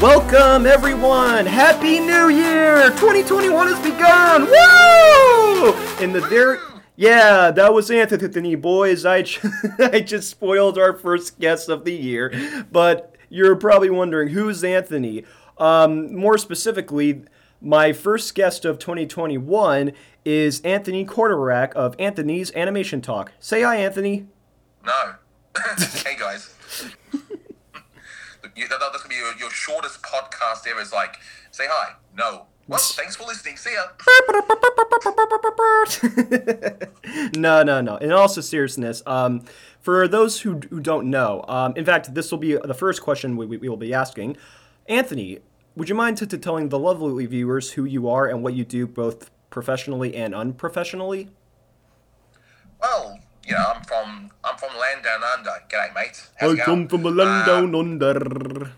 Welcome, everyone! Happy New Year! 2021 has begun! Woo! In the very. Yeah, that was Anthony, boys. I, I just spoiled our first guest of the year. But you're probably wondering who's Anthony? Um, more specifically, my first guest of 2021 is Anthony Corderak of Anthony's Animation Talk. Say hi, Anthony. No. hey, guys. That's gonna be your, your, shortest podcast ever. Is like, say hi. No. Well, thanks for listening. See ya. no, no, no. In all seriousness, um, for those who, who don't know, um, in fact, this will be the first question we, we will be asking. Anthony, would you mind t- t- telling the lovely viewers who you are and what you do both professionally and unprofessionally? Well, you know, I'm from I'm from land down under. G'day, mate. How's I come from the land um, down under.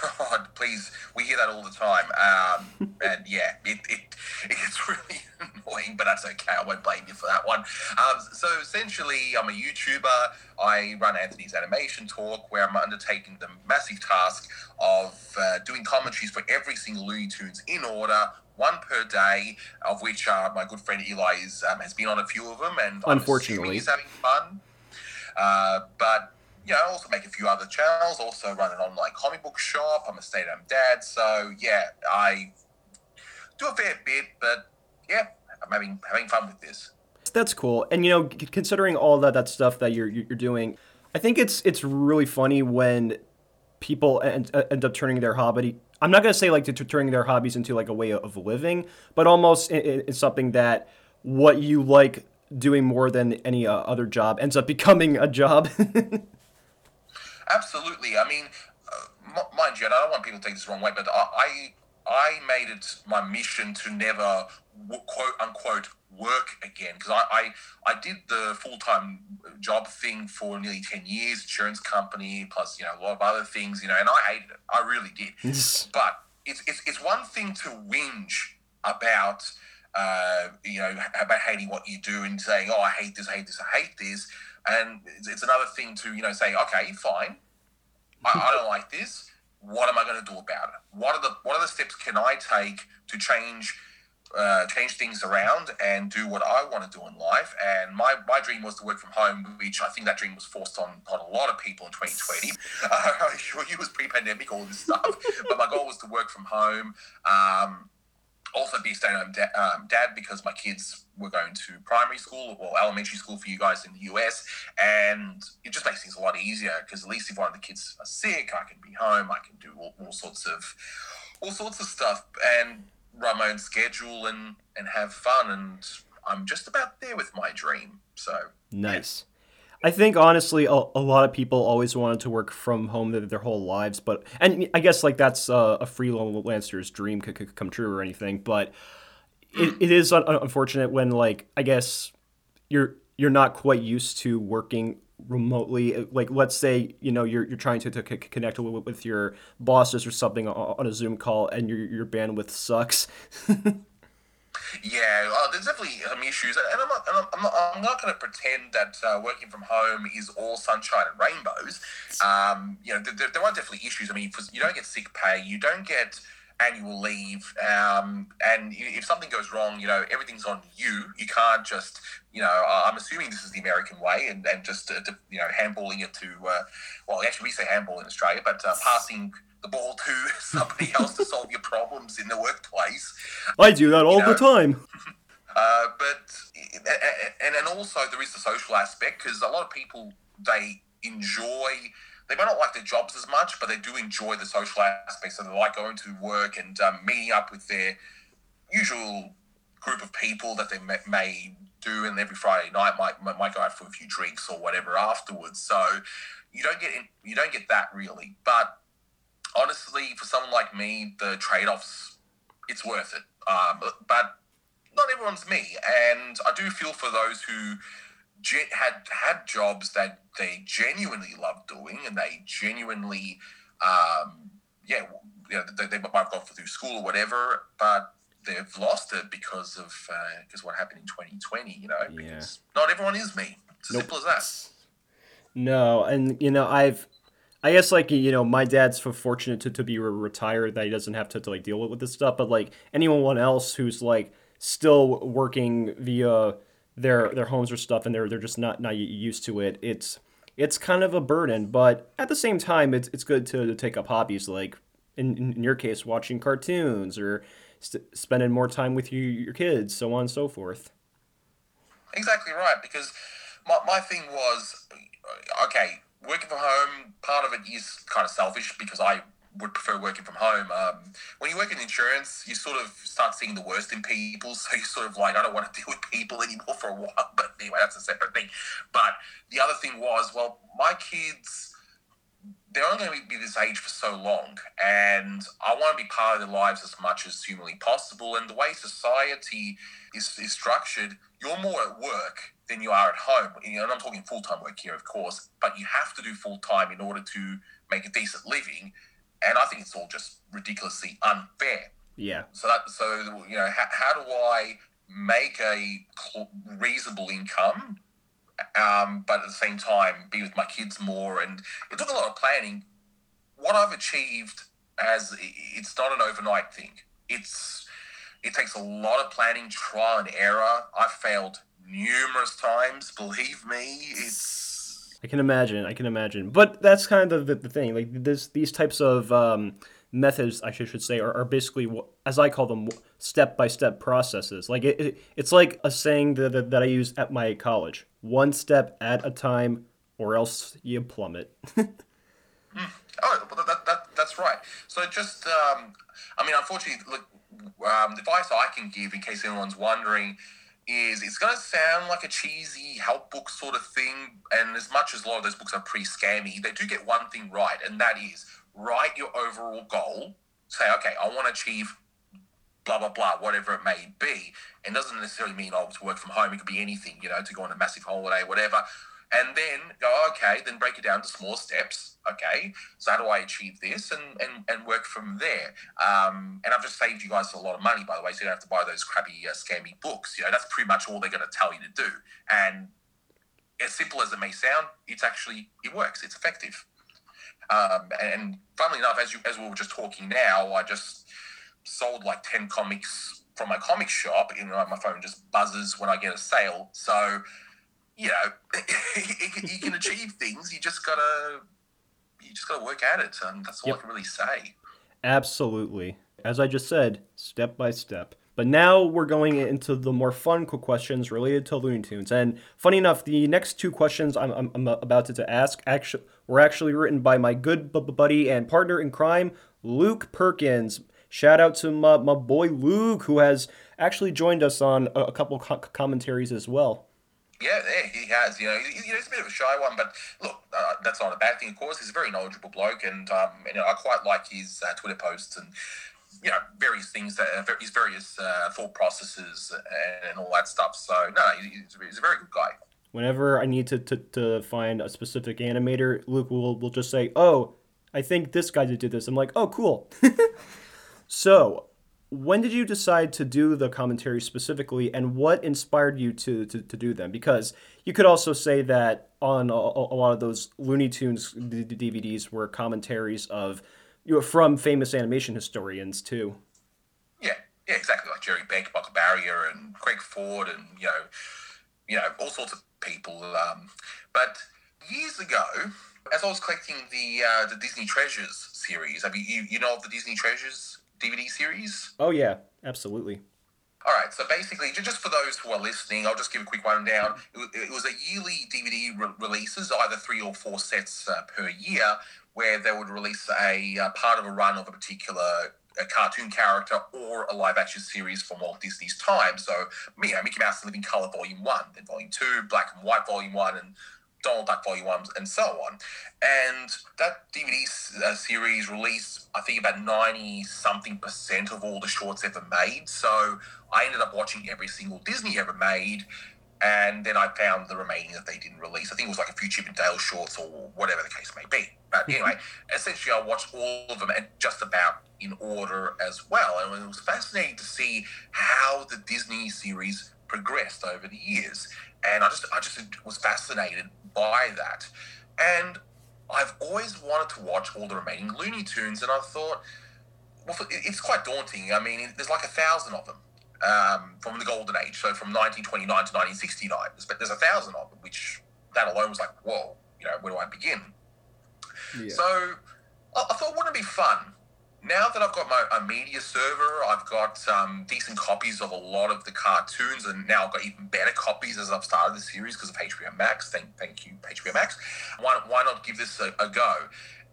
God, please, we hear that all the time. Um, and yeah, it, it it's really annoying, but that's okay. I won't blame you for that one. Um, so essentially, I'm a YouTuber. I run Anthony's Animation Talk, where I'm undertaking the massive task of uh, doing commentaries for every single Looney Tunes in order, one per day, of which uh, my good friend Eli is, um, has been on a few of them, and unfortunately, he's having fun. Uh, but you know, I also make a few other channels. Also run an online comic book shop. I'm a stay-at-home dad, so yeah, I do a fair bit. But yeah, I'm having having fun with this. That's cool. And you know, considering all that that stuff that you're you're doing, I think it's it's really funny when people end, end up turning their hobby. I'm not gonna say like to, to turning their hobbies into like a way of living, but almost it's something that what you like doing more than any uh, other job ends up becoming a job. Absolutely. I mean, uh, mind you, and I don't want people to take this the wrong way, but I, I made it my mission to never quote unquote work again because I, I I did the full time job thing for nearly ten years, insurance company plus you know a lot of other things, you know, and I hated it. I really did. Yes. but it's, it's it's one thing to whinge about. Uh, you know, about hating what you do and saying, "Oh, I hate this, I hate this, I hate this," And it's, it's another thing to, you know, say, okay, fine, I, I don't like this. What am I going to do about it? What are the what are the steps can I take to change uh, change things around and do what I want to do in life. And my, my dream was to work from home, which I think that dream was forced on, on a lot of people in 2020. Uh, I'm sure you was pre-pandemic, all this stuff. but my goal was to work from home. Um, also be a stay-at-home da- um, dad because my kids were going to primary school or elementary school for you guys in the US, and it just makes things a lot easier because at least if one of the kids are sick, I can be home, I can do all, all sorts of all sorts of stuff and run my own schedule and and have fun. And I'm just about there with my dream. So nice. Yeah. I think honestly, a, a, lot of people always wanted to work from home their, their whole lives, but and I guess like that's uh, a freelancer's dream could, could come true or anything. But it, it is unfortunate when like I guess you're you're not quite used to working remotely like let's say you know you're, you're trying to, to connect with, with your bosses or something on a zoom call and your, your bandwidth sucks Yeah, uh, there's definitely some issues, and I'm not, and I'm not, I'm not going to pretend that uh, working from home is all sunshine and rainbows. Um, you know, there, there, are definitely issues. I mean, you don't get sick pay, you don't get annual leave, um, and if something goes wrong, you know, everything's on you. You can't just, you know, I'm assuming this is the American way, and, and just, uh, you know, handballing it to, uh, well, actually, we say handball in Australia, but uh, passing the ball to somebody else to solve your problems in the workplace. I do that all you know? the time. Uh, but and and also there is the social aspect because a lot of people they enjoy they might not like their jobs as much, but they do enjoy the social aspect. So they like going to work and um, meeting up with their usual group of people that they may, may do, and every Friday night might might go out for a few drinks or whatever afterwards. So you don't get in, you don't get that really, but honestly, for someone like me, the trade offs, it's worth it. Um, but not everyone's me. And I do feel for those who ge- had had jobs that they genuinely love doing and they genuinely, um, yeah, you know, they, they might have gone through school or whatever, but they've lost it because of uh, because what happened in 2020. You know, yeah. because not everyone is me. It's as nope. simple as that. No, and you know, I've I guess like you know, my dad's fortunate to, to be retired that he doesn't have to, to like deal with this stuff. But like anyone else who's like still working via their their homes or stuff, and they're they're just not not used to it. It's it's kind of a burden, but at the same time, it's it's good to, to take up hobbies like in in your case, watching cartoons or st- spending more time with you, your kids, so on and so forth. Exactly right, because my, my thing was okay, working from home, part of it is kind of selfish because I would prefer working from home. Um, when you work in insurance, you sort of start seeing the worst in people. So you're sort of like, I don't want to deal with people anymore for a while. But anyway, that's a separate thing. But the other thing was, well, my kids, they're only going to be this age for so long. And I want to be part of their lives as much as humanly possible. And the way society is, is structured, you're more at work than you are at home. You know, and I'm talking full time work here, of course, but you have to do full time in order to make a decent living and I think it's all just ridiculously unfair. Yeah. So that so you know how, how do I make a reasonable income, um, but at the same time be with my kids more? And it took a lot of planning. What I've achieved as it's not an overnight thing. It's it takes a lot of planning, trial and error. I've failed numerous times. Believe me, it's I can imagine. I can imagine. But that's kind of the, the thing. Like this, these types of um, methods, I should, should say, are, are basically, as I call them, step by step processes. Like it, it, it's like a saying that, that, that I use at my college: one step at a time, or else you plummet. mm. Oh, well, that, that, that's right. So just, um, I mean, unfortunately, look, um, the advice I can give, in case anyone's wondering, is it's going to sound like a cheesy help book sort of thing. And as much as a lot of those books are pretty scammy, they do get one thing right, and that is write your overall goal. Say, okay, I want to achieve blah blah blah, whatever it may be. And doesn't necessarily mean oh to work from home. It could be anything, you know, to go on a massive holiday, whatever and then go okay then break it down to small steps. Okay so how do i achieve this? And and, and work from there. Um, and i've just saved you guys a lot of money by the way so you don't have to buy those crappy uh, scammy books. You know that's pretty much all they're going to tell you to do. And as simple as it may sound it's actually it works. It's effective. Um, and funnily enough as you as we were just talking now i just sold like 10 comics from my comic shop you know my phone just buzzes when i get a sale. So you know, you can achieve things. You just gotta, you just gotta work at it, and that's all yep. I can really say. Absolutely, as I just said, step by step. But now we're going into the more fun questions related to Looney Tunes. And funny enough, the next two questions I'm, I'm, I'm about to, to ask actually were actually written by my good b- buddy and partner in crime, Luke Perkins. Shout out to my, my boy Luke, who has actually joined us on a, a couple co- commentaries as well. Yeah, yeah, he has. You know, he, you know, he's a bit of a shy one, but look, uh, that's not a bad thing. Of course, he's a very knowledgeable bloke, and um, you know, I quite like his uh, Twitter posts and you know various things that uh, his various uh, thought processes and, and, all that stuff. So no, he's, he's, a very good guy. Whenever I need to, to, to find a specific animator, Luke will will just say, "Oh, I think this guy did this." I'm like, "Oh, cool." so when did you decide to do the commentary specifically and what inspired you to, to, to do them? Because you could also say that on a, a lot of those looney tunes dvds were commentaries of you know, from famous animation historians too. Yeah yeah exactly. Like jerry beck michael barrier and greg ford and you know you know all sorts of people um, but years ago as i was collecting the uh, the disney treasures series i mean you, you know of the disney treasures DVD series. Oh yeah, absolutely. All right, so basically, just for those who are listening, I'll just give a quick rundown. It was a yearly DVD re- releases, either three or four sets uh, per year, where they would release a uh, part of a run of a particular a cartoon character or a live action series from Walt Disney's time. So, you know, Mickey Mouse in Living Color Volume 1, then Volume 2, Black and White Volume 1, and Donald Duck Volume 1, and so on. And that DVD uh, series released, I think, about 90 something percent of all the shorts ever made. So I ended up watching every single Disney ever made. And then I found the remaining that they didn't release. I think it was like a few Chip and Dale shorts or whatever the case may be. But anyway, essentially, I watched all of them and just about in order as well. And it was fascinating to see how the Disney series progressed over the years and I just I just was fascinated by that. And I've always wanted to watch all the remaining Looney Tunes, and I thought, well, it's quite daunting. I mean, there's like a thousand of them um, from the golden age, so from 1929 to 1969. But there's a thousand of them, which that alone was like, whoa, you know, where do I begin? Yeah. So I, I thought, wouldn't it be fun? Now that I've got my a media server, I've got um, decent copies of a lot of the cartoons, and now I've got even better copies as I've started the series because of HBO Max. Thank, thank you, HBO Max. Why, why not give this a, a go?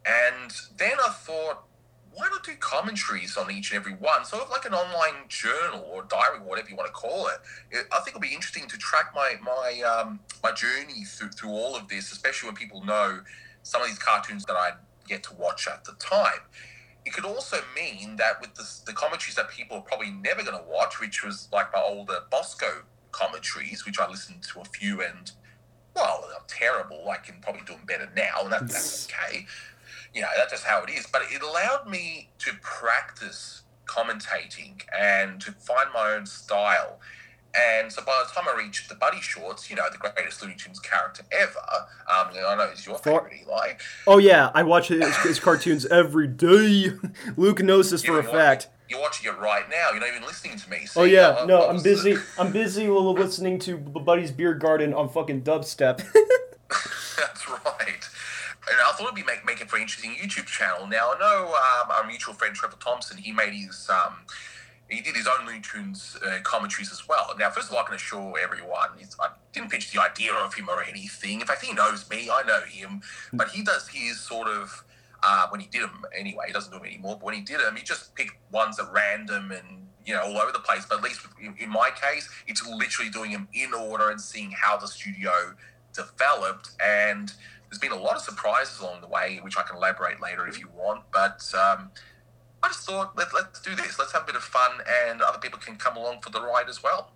And then I thought, why not do commentaries on each and every one? Sort of like an online journal or diary, whatever you want to call it. I think it'll be interesting to track my my um, my journey through through all of this, especially when people know some of these cartoons that I get to watch at the time. It could also mean that with the, the commentaries that people are probably never going to watch, which was like my older Bosko commentaries, which I listened to a few and well, they're terrible. I can probably do them better now, and that, that's okay you know, that's just how it is. But it allowed me to practice commentating and to find my own style. And so by the time I reached the Buddy Shorts, you know, the greatest Looney Tunes character ever, um, I know it's your favorite, Eli. Oh, yeah. I watch his, his cartoons every day. Luke knows this for a fact. You're watching it right now. You're not even listening to me. Oh yeah, no, I'm busy. I'm busy listening to Buddy's Beer Garden on fucking dubstep. That's right and I thought it'd be make, making for an interesting YouTube channel. Now I know um, our mutual friend Trevor Thompson. He made his um, he did his own Looney Tunes uh, commentaries as well. Now, first of all, I can assure everyone, I didn't pitch the idea of him or anything. In fact, he knows me. I know him, but he does his sort of. Uh, when he did them anyway, he doesn't do them anymore. But when he did them, he just picked ones at random and you know all over the place. But at least in, my case, it's literally doing them in order and seeing how the studio developed and there's been a lot of surprises along the way, which I can elaborate later if you want. But um, I just thought, let, let's do this. Let's have a bit of fun, and other people can come along for the ride as well.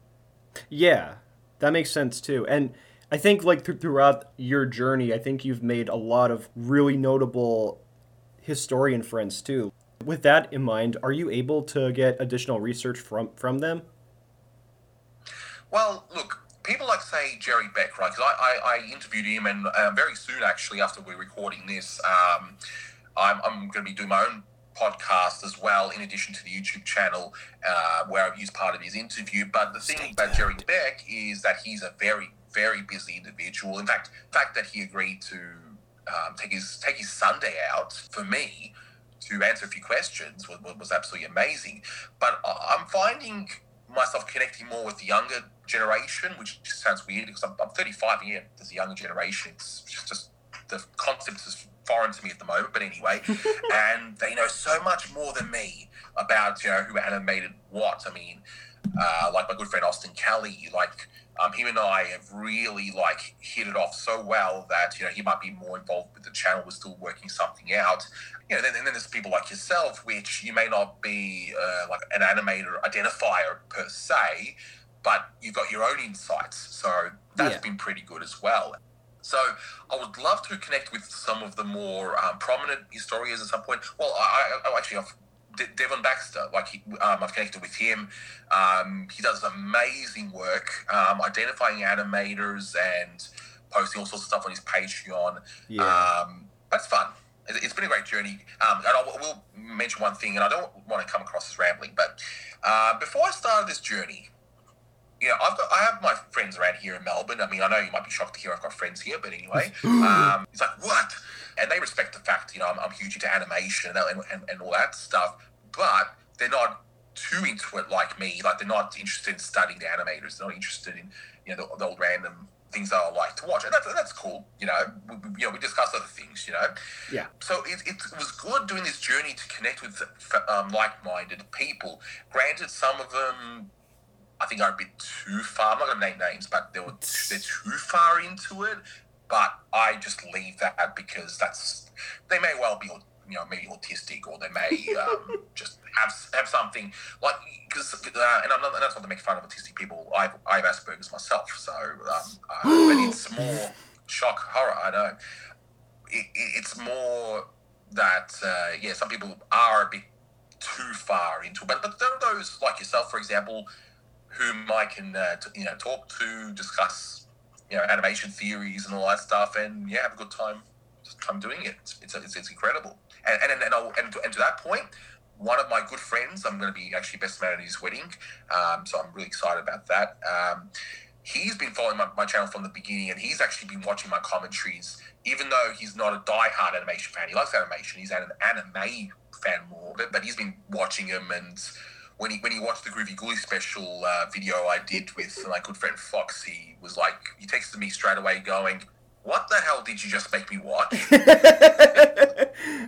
Yeah, that makes sense too. And I think, like, th- throughout your journey, I think you've made a lot of really notable historian friends too. With that in mind, are you able to get additional research from, from them? Well, look, people like say Jerry Beck, right? Because I, I, I, interviewed him, and um, very soon, actually, after we're recording this, um, I'm, I'm going to be doing my own podcast as well, in addition to the YouTube channel uh, where I've used part of his interview. But the thing about Jerry Beck is that he's a very, very busy individual. In fact, the fact that he agreed to um, take his take his Sunday out for me to answer a few questions was, was absolutely amazing. But I'm finding myself connecting more with the younger generation, which sounds weird because I'm, I'm 35 here. There's a younger generation. It's just, just the concept is foreign to me at the moment, but anyway. and they know so much more than me about you know who animated what. I mean, uh, like my good friend Austin Kelly, like um, him and I have really like hit it off so well that you know he might be more involved with the channel. We're still working something out. You know, then, and then there's people like yourself, which you may not be uh, like an animator identifier per se, but you've got your own insights. So that's yeah. been pretty good as well. So I would love to connect with some of the more um, prominent historians at some point. Well, I, I actually I've De- Devon Baxter, like he, um, I've connected with him. Um, he does amazing work um, identifying animators and posting all sorts of stuff on his Patreon. Yeah. Um, that's fun. It's been a great journey. Um, and I will mention one thing, and I don't want to come across as rambling, but uh, before I started this journey, you know, I've got I have my friends around here in Melbourne. I mean, I know you might be shocked to hear I've got friends here, but anyway, um, it's like what? And they respect the fact, you know, I'm, I'm huge into animation and, and, and all that stuff, but they're not too into it like me. Like they're not interested in studying the animators. They're not interested in you know the, the old random things that I like to watch, and that's that's cool. You know, we, you know, we discuss other things. You know, yeah. So it, it was good doing this journey to connect with um, like-minded people. Granted, some of them I think are a bit too far. I'm not going to name names, but they were they're too far into it. But I just leave that because that's they may well be you know maybe autistic or they may um, just have have something like because uh, and I'm not, that's not to make fun of autistic people. I I have Asperger's myself, so um, uh, but it's more shock horror. I know it, it's more that uh, yeah, some people are a bit too far into, it. but but those like yourself, for example whom I can uh, t- you know talk to, discuss you know animation theories and all that stuff, and yeah, have a good time I'm doing it. It's it's, it's, incredible. And and and, I'll, and, to, and to that point, one of my good friends, I'm going to be actually best man at his wedding, um, so I'm really excited about that. Um, he's been following my, my channel from the beginning, and he's actually been watching my commentaries, even though he's not a die-hard animation fan. He likes animation. He's an anime fan more, but, but he's been watching him and when he when he watched the Groovie Goolie special uh, video I did with my good friend Fox, he was like, he texted me straight away going, "What the hell did you just make me watch?"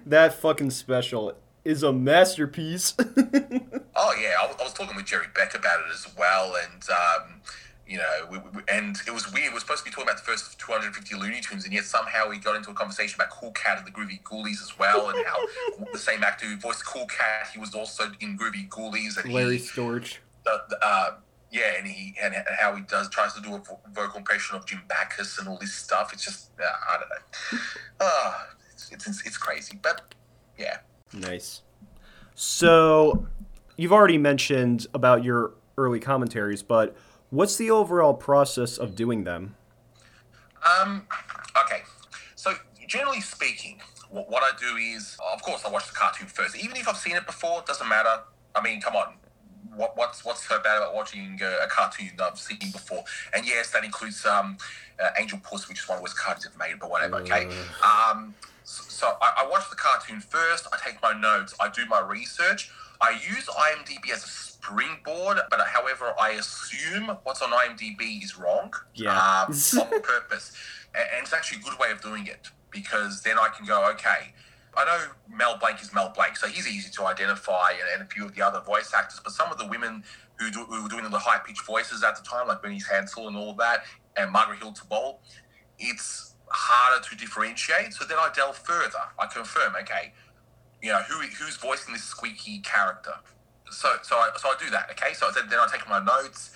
that fucking special is a masterpiece. oh yeah, I, I, was talking with Jerry Beck about it as well, and um, you know, we, we, and it was weird. We are supposed to be talking about the first 250 Looney Tunes, and yet somehow we got into a conversation about Cool Cat and the Groovie Goolies as well, and how the same actor who voiced Cool Cat, he was also in Groovie Goolies. And Larry he, Storch. The, the, uh, yeah, and he and, how he does tries to do a vocal impression of Jim Backus and all this stuff. It's just uh, I don't know. Uh, it's, it's it's crazy, but yeah. Nice. So, you've already mentioned about your early commentaries, but What's the overall process of doing them? Um, okay. So, generally speaking, what, what I do is, of course, I watch the cartoon first. Even if I've seen it before, it doesn't matter. I mean, come on. What, what's what's so bad about watching a, a cartoon that I've seen before? And yes, that includes um, uh, Angel Puss, which is one of the worst cartoons ever made, but whatever. Okay. Um, so, so I, I watch the cartoon first. I take my notes. I do my research. I use IMDb as a springboard, but however, I assume what's on IMDb is wrong. Yeah. Um, on purpose. And, it's actually a good way of doing it because then I can go, okay, I know Mel Blanc is Mel Blanc, so he's easy to identify, and, a few of the other voice actors. But some of the women who, do, who were doing the high pitched voices at the time, like Bernice Hansen and all that, and Margaret Hill Ball, it's harder to differentiate. So then I delve further. I confirm, okay, you know, who who's voicing this squeaky character? So so I, so I do that. Okay, so then I take my notes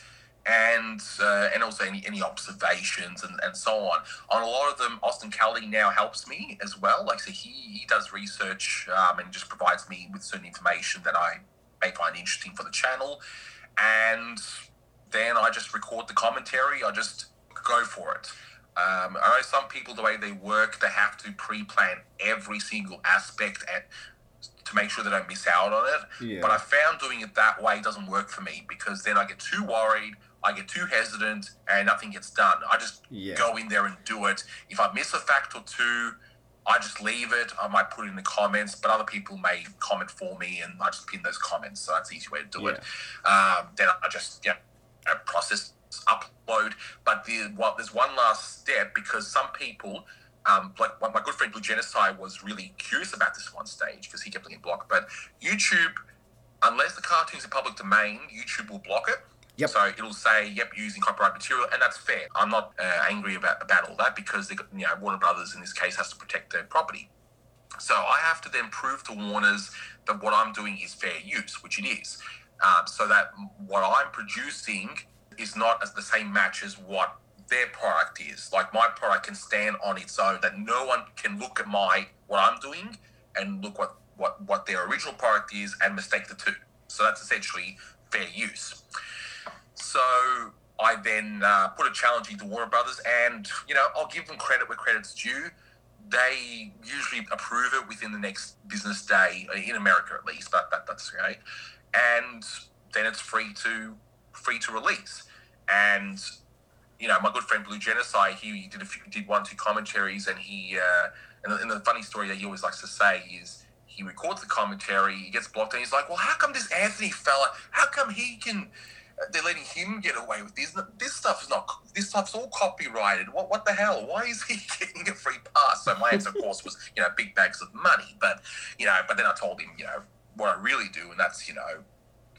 and uh, and also any, any observations and, and so on. On a lot of them, Austin Kelly now helps me as well. Like so, he he does research um, and just provides me with certain information that I may find interesting for the channel, and then I just record the commentary. I just go for it. Um, I know some people, the way they work, they have to pre-plan every single aspect to make sure they don't miss out on it. Yeah. But I found doing it that way doesn't work for me because then I get too worried, I get too hesitant, and nothing gets done. I just yeah. go in there and do it. If I miss a fact or two, I just leave it. I might put it in the comments, but other people may comment for me, and I just pin those comments. So that's the easy way to do yeah. it. Um, then I just yeah, process upload. But the, well, there's one last step because some people um, like my good friend Blue Genocide was really curious about this one stage because he kept getting blocked. But YouTube, unless the cartoon's in public domain, YouTube will block it. Yep. So it'll say, "Yep, using copyright material," and that's fair. I'm not uh, angry about about all that because they, you know Warner Brothers in this case has to protect their property. So I have to then prove to Warner's that what I'm doing is fair use, which it is. Um, so that what I'm producing is not as the same match as what their product is. Like my product can stand on its own. That no one can look at my what I'm doing and look what what what their original product is and mistake the two. So that's essentially fair use. So I then uh, put a challenge into Warner Brothers, and you know I'll give them credit where credit's due. They usually approve it within the next business day in America, at least. But that, that's okay. And then it's free to free to release. And you know, my good friend Blue Genocide, he did a few, did one two commentaries, and he uh, and, the, and the funny story that he always likes to say is he records the commentary, he gets blocked, and he's like, well, how come this Anthony fella, how come he can? Uh, they're letting him get away with this. This stuff is not. This stuff's all copyrighted. What? What the hell? Why is he getting a free pass? So my answer, of course, was you know big bags of money. But you know, but then I told him you know what I really do, and that's you know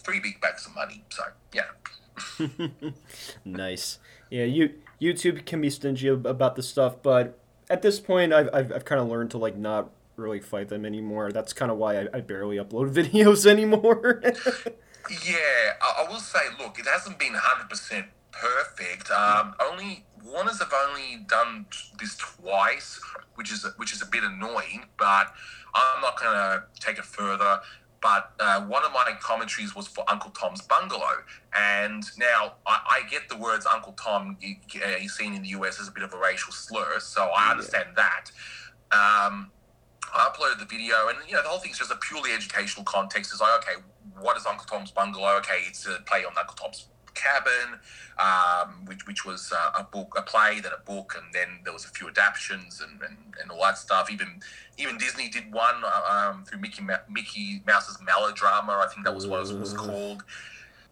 three big bags of money. So yeah. nice. Yeah, you YouTube can be stingy about this stuff, but at this point, I've I've, I've kind of learned to like not really fight them anymore. That's kind of why I, I, barely upload videos anymore. yeah, I, I, will say, look, it hasn't been hundred percent perfect. Um, only Warner's have only done this twice, which is which is a bit annoying. But I'm not gonna take it further but uh, one of my commentaries was for Uncle Tom's Bungalow. And now I, I get the words Uncle Tom, you, uh, seen in the US as a bit of a racial slur, so I understand yeah. that. Um, I uploaded the video, and you know the whole thing's just a purely educational context. It's like, okay, what is Uncle Tom's Bungalow? Okay, it's a play on Uncle Tom's Cabin, um, which which was uh, a book, a play, then a book, and then there was a few adaptations and, and, and all that stuff. Even even Disney did one uh, um, through Mickey Ma- Mickey Mouse's Melodrama. I think that was what it was called.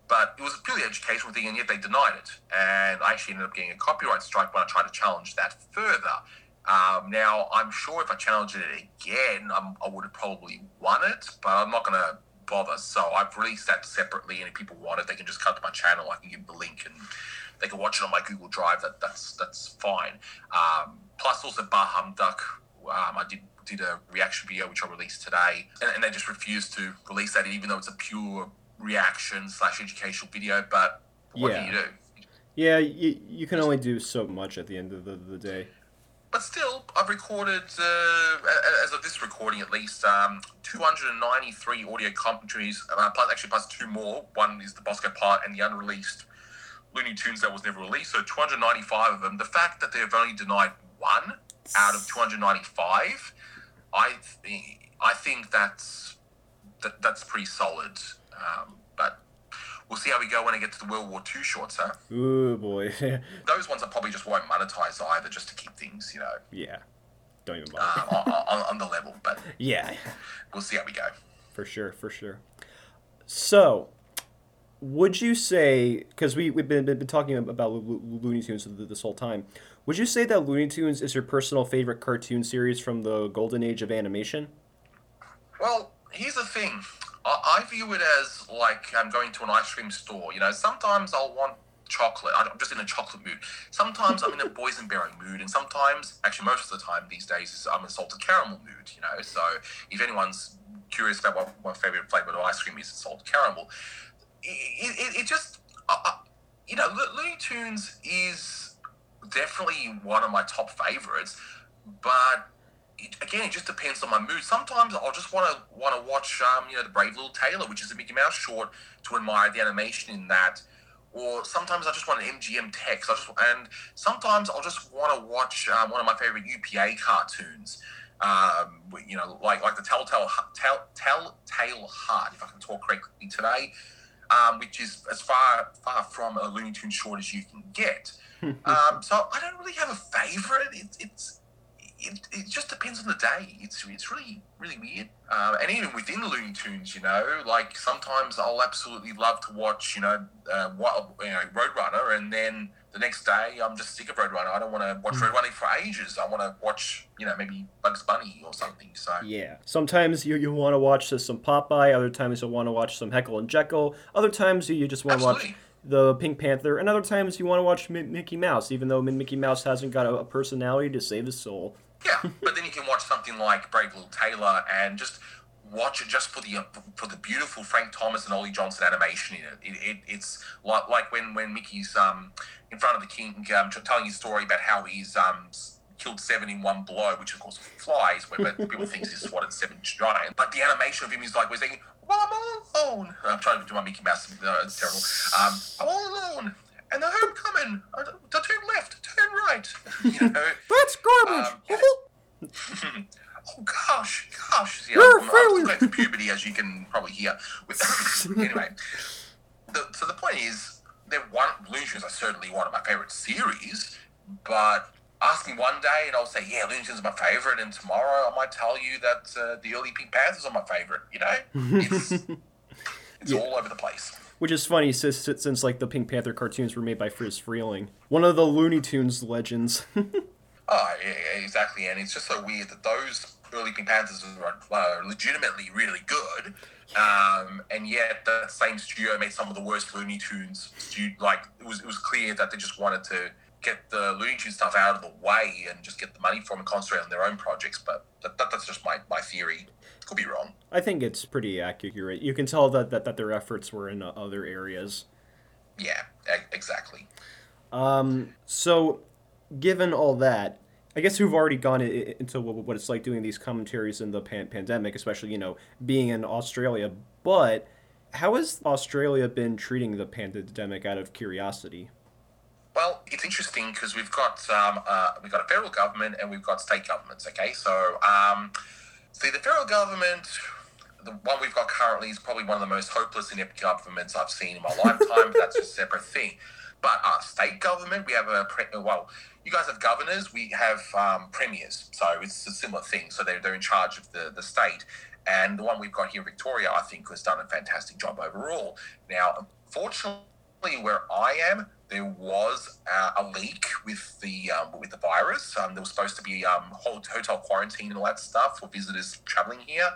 But it was a purely educational thing, and yet they denied it. And I actually ended up getting a copyright strike when I tried to challenge that further. Um, now, I'm sure if I challenged it again, I'm, i would have probably won it, but I'm not going to bother. So I've released that separately, and if people want it, they can just come to my channel. I can give them the link, and they can watch it on my Google Drive. That that's that's fine. Um, plus, also Bah Humduck. Um, I did did a reaction video which I released today, and, and they just refused to release that, even though it's a pure reaction slash educational video. But what Yeah. do you do? Yeah, you, you can only do so much at the end of the, the day. But still, I've recorded, uh, as of this recording at least, um, 293 audio commentaries, uh, plus, actually plus two more. One is the Bosko part and the unreleased Looney Tunes that was never released. So 295 of them. The fact that they've only denied one out of 295, I, th- I think that's, that, that's pretty solid. Um, we'll see how we go when I get to the World War II shorts, huh? Ooh boy, Those ones I probably just won't monetize either, just to keep things, you know, yeah. Don't even bother. um, on, on, on the level. But yeah, we'll see how we go. for sure, for sure. So, would you say because we we've been, been talking about Lo- Lo- Looney Tunes this whole time? Would you say that Looney Tunes is your personal favorite cartoon series from the golden age of animation? Well, here's the thing. I, I view it as like I'm going to an ice cream store. You know, sometimes I'll want chocolate. I'm just in a chocolate mood. Sometimes I'm in a boysenberry mood, and sometimes, actually, most of the time these days, is I'm in a salted caramel mood. You know, so if anyone's curious about what my favorite flavor of ice cream is, it's salted caramel. It, it, it just, uh, you know, Lo- Looney Tunes is definitely one of my top favorites, but it, again, it just depends on my mood. Sometimes I'll just want to want to watch, um, you know, the Brave Little Tailor, which is a Mickey Mouse short, to admire the animation in that. Or sometimes I just want an MGM Tex. I just and sometimes I'll just want to watch um, one of my favorite UPA cartoons. Um, you know, like like the Telltale Tell, Telltale Heart, if I can talk correctly today, um, which is as far far from a Looney Tunes short as you can get. um, so I don't really have a favorite. It, it's it, it just depends on the day. It's it's really really weird. Uh, and even within Looney Tunes, you know, like sometimes I'll absolutely love to watch, you know, uh, what you know, Roadrunner, and then the next day I'm just sick of Roadrunner. I don't want to watch Roadrunner for ages. I want to watch, you know, maybe Bugs Bunny or something. So Yeah. Sometimes you, you want to watch some Popeye. Other times you want to watch some Heckle and Jeckle. Other times you, you just want to watch the Pink Panther. And other times you want to watch Mi- Mickey Mouse, even though Mi- Mickey Mouse hasn't got a personality to save his soul. Yeah, but then you can watch something like Brave Little Tailor and just watch it just for the for the beautiful Frank Thomas and Ollie Johnston animation in it. it, it it's like like when when Mickey's um in front of the king um, telling his story about how he's um killed seven in one blow, which of course flies, but people think he's swatted seven giant. But the animation of him is like we're saying, "Well, I'm all alone." I'm trying to do my Mickey Mouse. Uh, it's terrible. Um, I'm all alone. And the homecoming, uh, to turn left, turn right. You know, That's garbage! Um, Oh gosh, gosh. Yeah, You're I'm, a failure. puberty, as you can probably hear. With anyway, the, so the point is, they're one. Tunes are certainly one of my favorite series, but ask me one day, and I'll say, yeah, Looney Tunes are my favorite, and tomorrow I might tell you that uh, the early Pink Panthers are my favorite. You know, it's it's all over the place. Which is funny since, since like the Pink Panther cartoons were made by Friz Freleng, one of the Looney Tunes legends. Oh, yeah, exactly. And it's just so weird that those early Pink Panthers uh, legitimately really good. Um, and yet the same studio made some of the worst Looney Tunes. Like it was, it was clear that they just wanted to get the Looney Tunes stuff out of the way and just get the money from and concentrate on their own projects. But that, that, that's just my, my theory. Could be wrong. I think it's pretty accurate. You can tell that, that, that their efforts were in other areas. Yeah, exactly. Um, so, given all that, I guess we've already gone into what what it's like doing these commentaries in the pan- pandemic, especially, you know, being in Australia. But how has Australia been treating the pandemic out of curiosity? Well, it's interesting because we've got um, uh, we've got a federal government and we've got state governments. Okay, so um, see the federal government, the one we've got currently is probably one of the most hopeless and inept governments I've seen in my lifetime. but that's a separate thing. But our state government, we have a well, you guys have governors, we have um, premiers, so it's a similar thing. So they're, they're in charge of the the state. And the one we've got here, in Victoria, I think has done a fantastic job overall. Now, unfortunately, where I am, there was uh, a leak with the um, with the virus. Um, there was supposed to be um, hotel quarantine and all that stuff for visitors traveling here,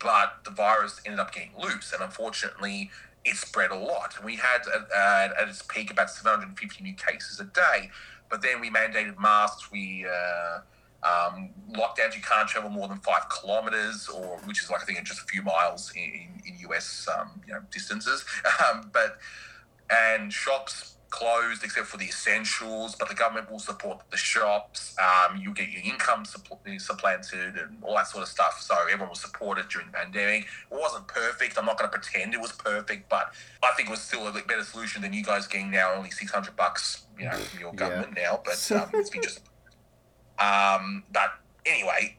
but the virus ended up getting loose, and unfortunately, it spread a lot. We had uh, at its peak about 750 new cases a day, but then we mandated masks. We uh, um, lockdowns. You can't travel more than five kilometers, or which is like I think just a few miles in, in US um, you know distances. Um, but and shops closed except for the essentials, but the government will support the shops. Um, you get your income supplanted and all that sort of stuff. So everyone was supported during the pandemic. It wasn't perfect. I'm not going to pretend it was perfect, but I think it was still a better solution than you guys getting now only 600 bucks, you know, from your government yeah. now. But um, it's been just. Um, but anyway,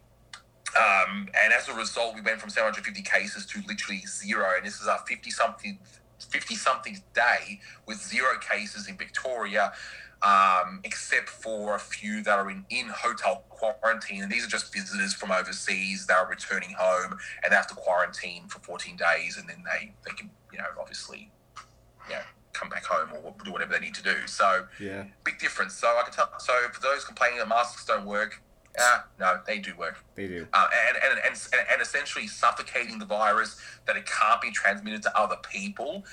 um, and as a result, we went from 750 cases to literally zero. And this is our 50 something 50 something day with zero cases in Victoria, um, except for a few that are in, in hotel quarantine. And these are just visitors from overseas that are returning home and they have to quarantine for 14 days and then they, they can, you know, obviously, you know, come back home or do whatever they need to do. So, yeah, big difference. So, I can tell. So, for those complaining that masks don't work, Ah, no, they do work. They do. Uh, and, and, and, and essentially suffocating the virus that it can't be transmitted to other people.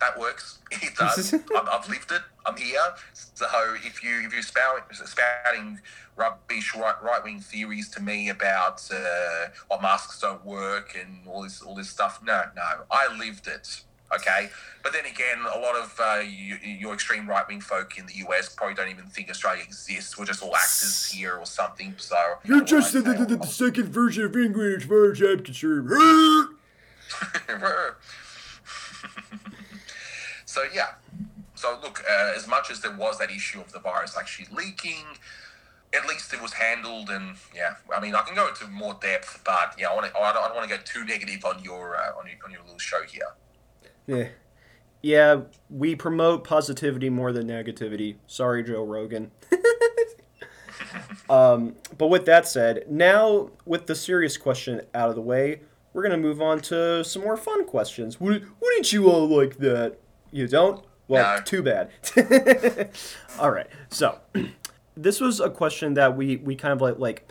That works. It does. I've, I've, lived it. I'm here. So if you if you're spouting, spouting rubbish right right wing theories to me about uh, what masks don't work and all this all this stuff, no, no, I lived it. Okay, but then again, a lot of uh, you, your extreme right wing folk in the US probably don't even think Australia exists. We're just all actors here or something. So you're you just the, the, the, the, second version of English, as far as I'm concerned. so yeah, so look, uh, as much as there was that issue of the virus actually leaking, at least it was handled, and yeah, I mean, I can go into more depth, but yeah, I want to. I don't, don't want to go too negative on your uh, on your on your little show here. Yeah. Yeah, we promote positivity more than negativity. Sorry, Joe Rogan. um, but with that said, now with the serious question out of the way, we're gonna move on to some more fun questions. Wouldn't you all like that? You don't? Well, no. too bad. all right. So, this was a question that we we kind of like like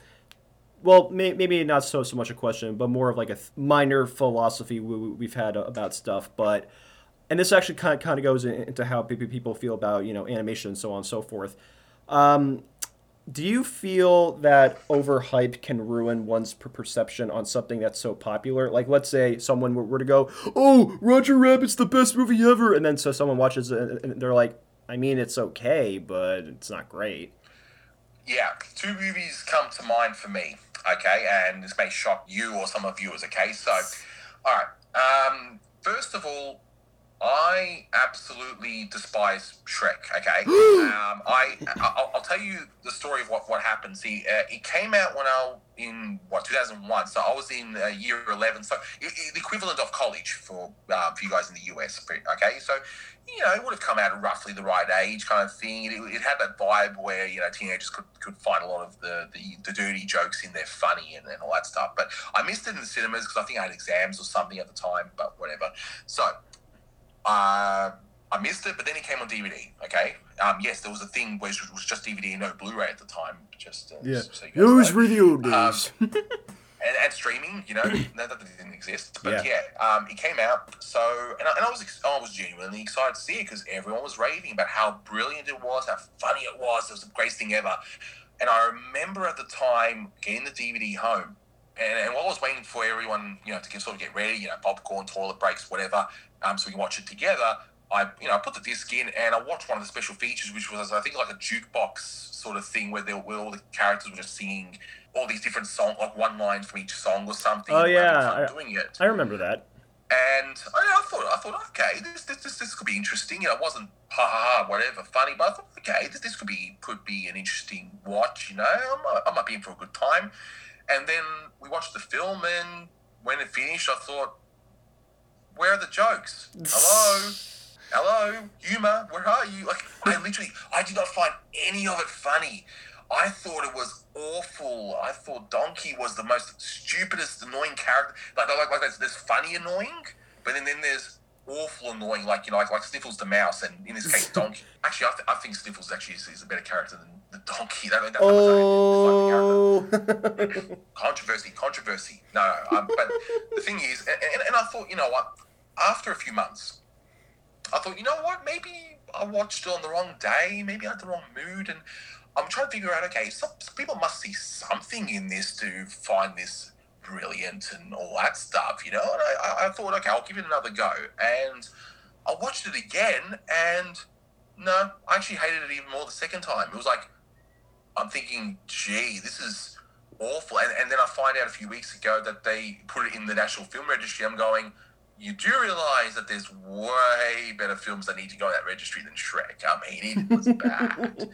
well, may, maybe not so so much a question, but more of like a th- minor philosophy we, have had about stuff. But and this actually kind of kind of goes into how people feel about you know animation and so on and so forth. Um, do you feel that overhype can ruin one's perception on something that's so popular? Like, let's say someone were to go, "Oh, Roger Rabbit's the best movie ever," and then so someone watches it and they're like, "I mean, it's okay, but it's not great." Yeah, two movies come to mind for me okay? And this may shock you or some of you as a case. So, all right. Um, first of all, I absolutely despise Shrek. Okay, um, I I'll, I'll, tell you the story of what what happened. See, uh, it came out when I was in what 2001, so I was in uh, year 11, so it, it, the equivalent of college for uh, for you guys in the US. Okay, so you know, it would have come out roughly the right age, kind of thing. It, it, had that vibe where you know teenagers could, could find a lot of the, the, the dirty jokes in there funny and, and all that stuff. But I missed it in the cinemas because I think I had exams or something at the time. But whatever. So uh, I missed it, but then it came on DVD. Okay. Um, yes, there was a thing where it was just DVD and no Blu-ray at the time. Just uh, yeah, so were the old um, days. Um, and, and streaming, you know, that, that didn't exist. But yeah, yeah um, it came out. So, and I, and I was I was genuinely excited to see it because everyone was raving about how brilliant it was, how funny it was. It was the greatest thing ever. And I remember at the time getting the DVD home, and, and while I was waiting for everyone, you know, to get, sort of get ready, you know, popcorn, toilet breaks, whatever, um, so we can watch it together. I, you know, I put the disc in and I watched one of the special features, which was I think like a jukebox sort of thing where, they, where all the characters were just singing all these different songs, like one line from each song or something. Oh yeah, I, doing it. I remember that. And I, I thought, I thought, okay, this, this, this, this could be interesting. You know, it wasn't ha ha ha, whatever, funny, but I thought, okay, this, this could be could be an interesting watch. You know, I might, I might be in for a good time. And then we watched the film, and when it finished, I thought, where are the jokes? Hello, hello, humor, where are you? Like, I literally, I did not find any of it funny. I thought it was awful. I thought Donkey was the most stupidest, annoying character. Like, like, like there's, there's funny annoying, but then, then there's awful annoying, like you know, like, like Sniffles the mouse, and in this case, Donkey. Actually, I, th- I think Sniffles actually is, is, a better character than the Donkey. That, that, oh, controversy, controversy. No, no. Um, but the thing is, and, and, and I thought, you know what? After a few months, I thought, you know what? Maybe I watched it on the wrong day. Maybe I had the wrong mood, and I'm trying to figure out. Okay, some, some people must see something in this to find this brilliant and all that stuff, you know. And I, I thought, okay, I'll give it another go, and I watched it again, and no, I actually hated it even more the second time. It was like I'm thinking, gee, this is awful. And, and then I find out a few weeks ago that they put it in the National Film Registry. I'm going, you do realize that there's way better films that need to go in that registry than Shrek. I mean, it was bad.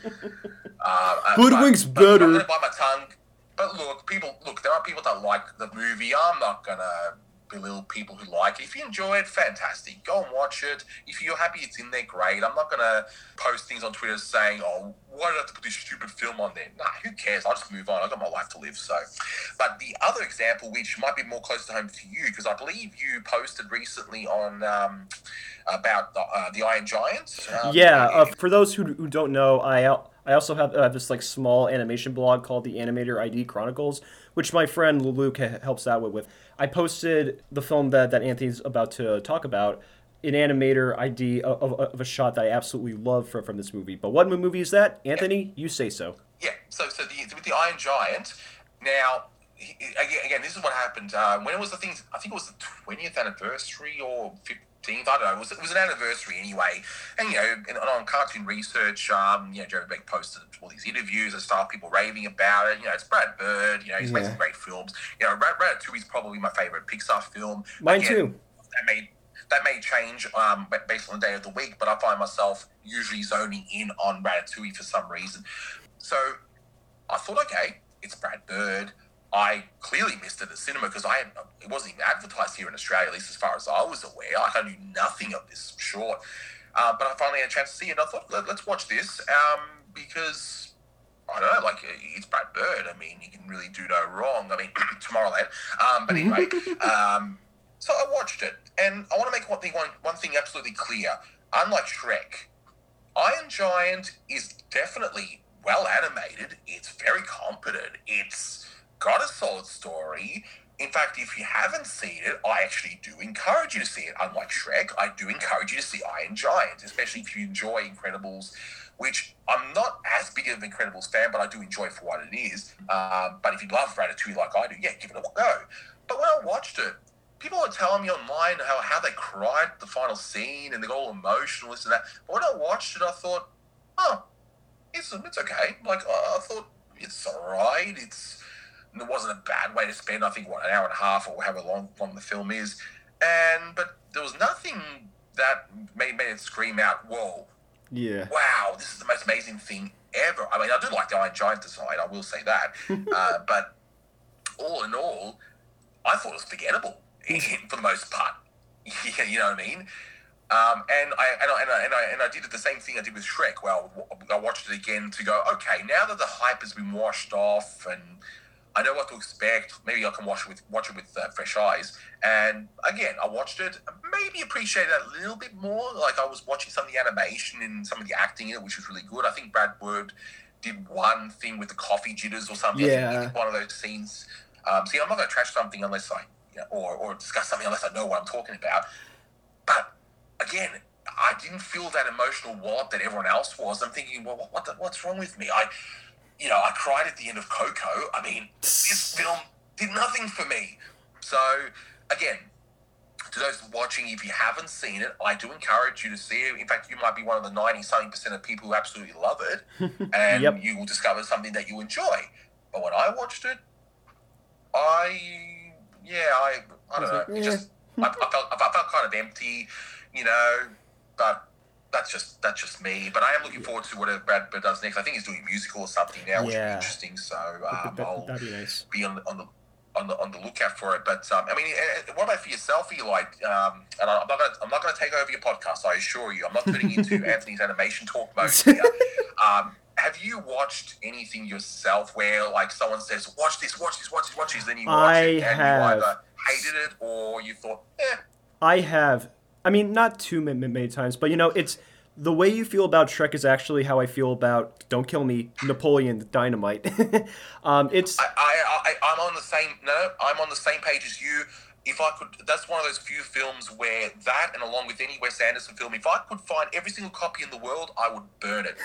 uh, Hoodwink's but, better. But I'm gonna bite my tongue. But look, people, look, there are people that like the movie. I'm not gonna belittle people who like it. If you enjoy it, fantastic. Go and watch it. If you're happy it's in there, great. I'm not gonna post things on Twitter saying, "Oh, why did I have to put this stupid film on there?" Nah, who cares? I'll just move on. I've got my life to live. So, but the other example, which might be more close to home to you, because I believe you posted recently on um, about the, uh, the Iron Giant. Um, yeah, uh, for those who, who don't know, I I also have uh, this like small animation blog called the Animator ID Chronicles, which my friend Luke helps out with. I posted the film that, that Anthony's about to talk about, an animator ID of, of, of, a shot that I absolutely love from, from this movie. But what movie is that? Anthony, you say so. Yeah, so so the, with the Iron Giant, now, again, again this is what happened. Uh, when it was the thing, I think it was the 20th anniversary or 15th, I don't know, it was, it was an anniversary anyway. And, you know, and on Cartoon Research, um, you know, Jerry Beck posted all these interviews and stuff, people raving about it. You know, it's Brad Bird, you know, he's yeah. making great films. You know, Ratatouille is probably my favorite Pixar film. Mine Again, too. That made that may change um, based on the day of the week, but I find myself usually zoning in on Ratatouille for some reason. So I thought, okay, it's Brad Bird. I clearly missed it at cinema because I it wasn't even advertised here in Australia, at least as far as I was aware. Like I knew nothing of this short, uh, but I finally had a chance to see it. and I thought, Let, us watch this um, because I don't know, like it's Brad Bird. I mean, he can really do no wrong. I mean, Tomorrowland. Um, but anyway, um, so I watched it, and I want to make one thing one, one thing absolutely clear. Unlike Shrek, Iron Giant is definitely well animated. It's very competent. It's got a solid story. In fact, if you haven't seen it, I actually do encourage you to see it. Unlike Shrek, I do encourage you to see Iron Giant, especially if you enjoy Incredibles, which I'm not as big of an Incredibles fan, but I do enjoy for what it is. Um, but if you love Ratatouille like I do, yeah, give it a go. But when I watched it, people were telling me online how, how they cried the final scene and they got all emotional, this and that. But when I watched it, I thought, oh, it's, it's okay. Like, I thought it's all right. It's it wasn't a bad way to spend. I think what an hour and a half or however long long the film is, and but there was nothing that made made it scream out, "Whoa!" Yeah. Wow, this is the most amazing thing ever. I mean, I do like the Iron Giant design. I will say that, uh, but all in all, I thought it was forgettable for the most part. you know what I mean? Um, and, I, and, I, and, I, and, I, and I did the same thing I did with Shrek. Well, I watched it again to go, okay, now that the hype has been washed off and I know what to expect. Maybe I can watch it with watch it with uh, fresh eyes. And again, I watched it, maybe appreciated it a little bit more. Like I was watching some of the animation and some of the acting in it, which was really good. I think Brad Bird did one thing with the coffee jitters or something. Yeah, one of those scenes. Um, see, I'm not going to trash something unless I, you know, or or discuss something unless I know what I'm talking about. But again, I didn't feel that emotional wallop that everyone else was. I'm thinking, well, what the, what's wrong with me? I you know, I cried at the end of Coco. I mean, this film did nothing for me. So, again, to those watching, if you haven't seen it, I do encourage you to see it. In fact, you might be one of the 90 something percent of people who absolutely love it, and yep. you will discover something that you enjoy. But when I watched it, I, yeah, I, I don't know, it just, I, I felt I felt kind of empty, you know. But that's just that's just me. But I am looking forward to whatever Brad Pitt does next. I think he's doing a musical or something now, which would be interesting. So um, That, I'll be nice. be on the on the on the, on the lookout for it. But um, I mean, eh, what about for yourself, Eli? Um, and I'm not gonna I'm not gonna take over your podcast. I assure you, I'm not turning into Anthony's animation talk mode here. Um, have you watched anything yourself where like someone says, "Watch this, watch this, watch this, watch this," then you watch I it and have. you either hated it or you thought, "Eh." I have. I mean, not too ma- ma- many times, but you know, it's the way you feel about Shrek is actually how I feel about Don't Kill Me, Napoleon Dynamite. um, it's I, I, I, I'm on the same. No, I'm on the same page as you. If I could, that's one of those few films where that, and along with any Wes Anderson film, if I could find every single copy in the world, I would burn it.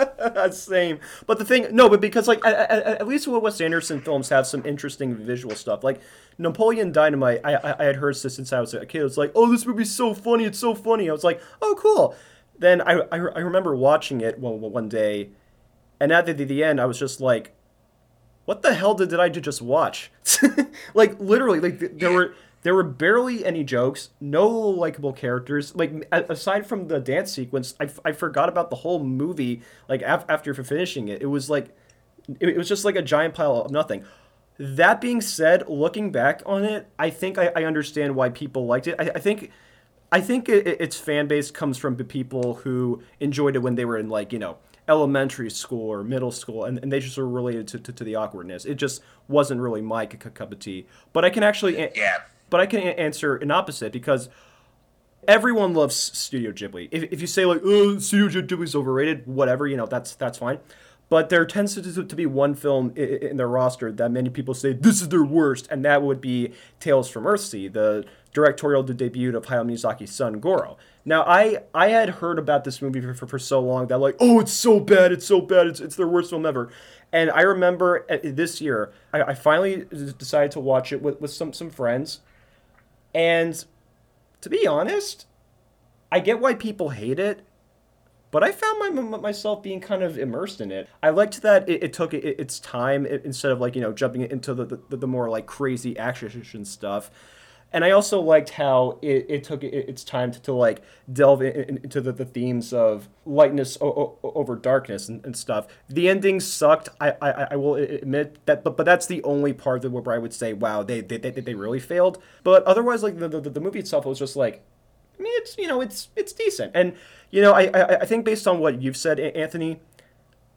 same. But the thing, no, but because like at, at, at least what Wes Anderson films have some interesting visual stuff. Like Napoleon Dynamite, I, I, I had heard this since I was a kid. It was like, oh, this movie's so funny. It's so funny. I was like, oh, cool. Then I, I, I remember watching it one, one day, and at the, the end, I was just like, what the hell did, did I just watch? like literally, like there were there were barely any jokes, no likable characters. Like aside from the dance sequence, I, I forgot about the whole movie. Like af- after finishing it, it was like it, was just like a giant pile of nothing. That being said, looking back on it, I think I, I understand why people liked it. I, I think I think it, it- its fan base comes from the people who enjoyed it when they were in like you know elementary school or middle school, and, and they just were related to, to, to the awkwardness. It just wasn't really my c- cup of tea. But I can actually, Yeah. But I can answer an opposite because everyone loves Studio Ghibli. If, if you say like, oh, Studio Ghibli's overrated, whatever, you know, that's that's fine. But there tends to, to be one film i- i- in their roster that many people say this is their worst, and that would be Tales from Earthsea, the directorial debut of Hayao Miyazaki's son Goro. Now, I I had heard about this movie for, for, for so long that like, oh, it's so bad, it's so bad, it's, it's their worst film ever. And I remember uh, this year, I, I finally decided to watch it with, with some, some friends. And to be honest, I get why people hate it, but I found my, my, myself being kind of immersed in it. I liked that it, it took it, its time i- instead of like you know jumping into the the, the more like crazy action stuff. And I also liked how it, it took its time to, to like delve in, in- into the, the themes of lightness o- o- over darkness and, and stuff. The ending sucked. I, I, I will admit that, but but that's the only part that where I would say, wow, they they, they, they really failed. But otherwise, like the, the, the movie itself was just like I mean, it's you know, it's it's decent, and you know, I I, I think based on what you've said, Anthony,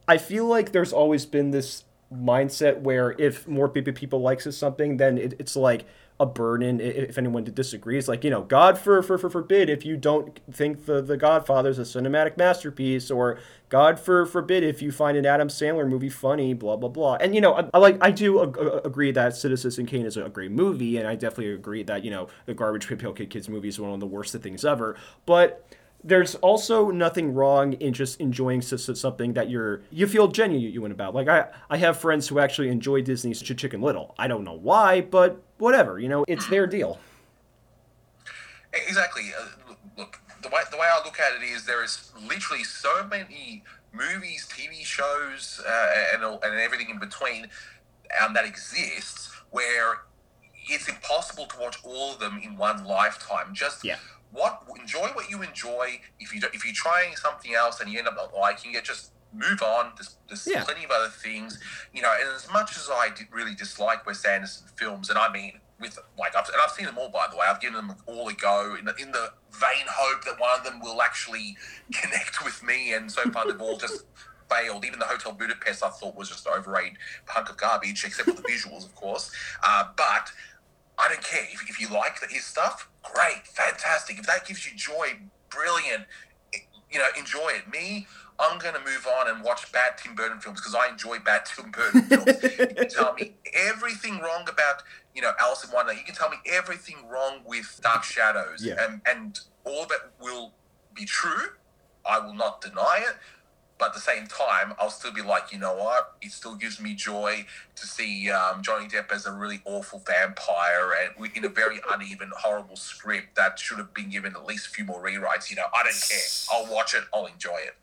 I feel like there's always been this mindset where if more people people likes something, then it, it's like a burden if anyone disagrees. Like you know, God for, for, for forbid if you don't think the the Godfather is a cinematic masterpiece, or God for forbid if you find an Adam Sandler movie funny, blah blah blah. And you know, I, I like I do ag- ag- agree that Citizen Kane is a great movie, and I definitely agree that you know the Garbage Pail Kids movie is one of the worst of things ever. But there's also nothing wrong in just enjoying something that you're you feel genuine about. Like I I have friends who actually enjoy Disney's Chicken Little. I don't know why, but whatever. You know, it's their deal. Exactly. Uh, look- look, the way the way I look at it is there is literally so many movies, TV shows, uh, and and everything in between um, that exists where it's impossible to watch all of them in one lifetime. Just Yeah. what enjoy what you enjoy. If you don't, if you're trying something else and you end up not liking it, just move on. There's, there's Yeah. plenty of other things, you know. And as much as I really dislike Wes Anderson films, and I mean with like I've, and I've seen them all by the way. I've given them all a go in the, in the vain hope that one of them will actually connect with me. And so far, they've all just failed. Even the Hotel Budapest, I thought was just overrated hunk of garbage, except for the visuals, of course. Uh, but I don't care if, if you like his stuff. Great, fantastic. If that gives you joy, brilliant. You know, enjoy it. Me, I'm going to move on and watch bad Tim Burton films because I enjoy bad Tim Burton films. you can tell me everything wrong about you know Alice in Wonderland. You can tell me everything wrong with Dark Shadows, Yeah. and and all of it will be true. I will not deny it. But at the same time, I'll still be like, you know what? It still gives me joy to see um, Johnny Depp as a really awful vampire and we- in a very uneven, horrible script that should have been given at least a few more rewrites. You know, I don't care. I'll watch it. I'll enjoy it.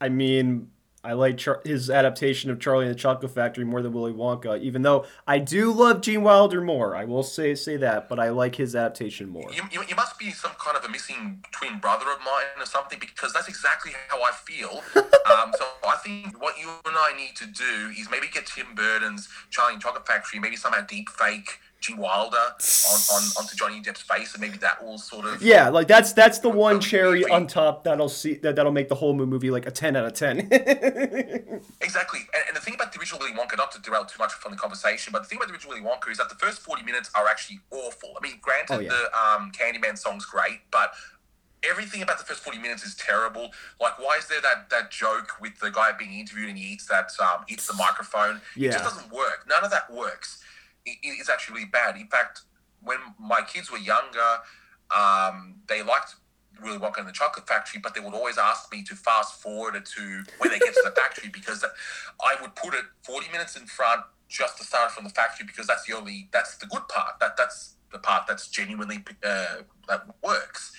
I mean, I like Char- his adaptation of Charlie and the Chocolate Factory more than Willy Wonka, even though I do love Gene Wilder more. I will say say that, but I like his adaptation more. You, you, you must be some kind of a missing twin brother of mine or something because that's exactly how I feel. um, so I think what you and I need to do is maybe get Tim Burton's Charlie and Chocolate Factory, maybe somehow deep fake Gene Wilder on, on onto Johnny Depp's face, and maybe that will sort of Yeah, like that's that's the one cherry on top that'll see that, that'll make the whole movie like a ten out of ten. Exactly. And, and the thing about the original Willy Wonka, not to derail too much from the conversation, but the thing about the original Willy Wonka is that the first 40 minutes are actually awful. I mean, granted, Oh, yeah. the um, Candyman song's great, but everything about the first 40 minutes is terrible. Like, why is there that, that joke with the guy being interviewed and he eats that, um, eats the microphone? Yeah. It just doesn't work. None of that works. It, it's actually really bad. In fact, when my kids were younger, um, they liked really Wonka in the Chocolate Factory, but they would always ask me to fast forward it to when they get to the factory because I would put it 40 minutes in front just to start from the factory because that's the only that's the good part. That that's the part that's genuinely uh, that works.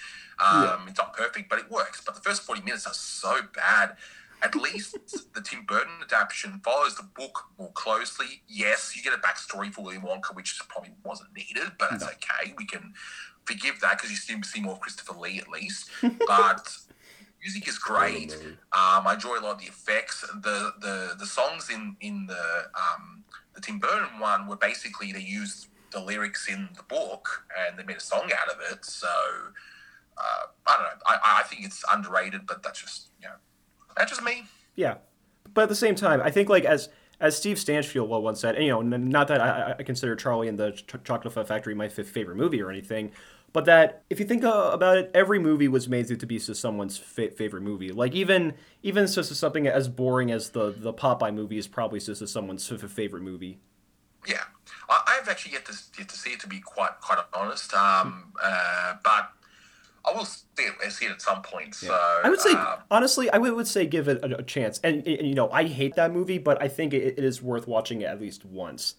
Um, Yeah. It's not perfect, but it works. But the first 40 minutes are so bad. At least the Tim Burton adaptation follows the book more closely. Yes, you get a backstory for William Wonka, which probably wasn't needed, but that's okay. We can forgive that because you still see more of Christopher Lee at least. But music is great. Um, I enjoy a lot of the effects. The the the songs in in the um, the Tim Burton one were basically they used the lyrics in the book and they made a song out of it. So uh, I don't know. I, I think it's underrated, but that's just you know that's just me. Yeah, but at the same time, I think like as as Steve Stanchfield well once said, and, you know, not that I, I consider Charlie and the Ch- Chocolate Factory my fifth favorite movie or anything, but that if you think uh, about it, every movie was made to be someone's fa- favorite movie. Like even even so, so something as boring as the the Popeye movie is probably so, just someone's f- favorite movie. Yeah, I, I've actually yet to yet to see it to be quite quite honest. Um, uh, but I will see it, see it at some point. So I would say um, honestly, I would, would say give it a, a chance. And, and you know, I hate that movie, but I think it, it is worth watching at least once.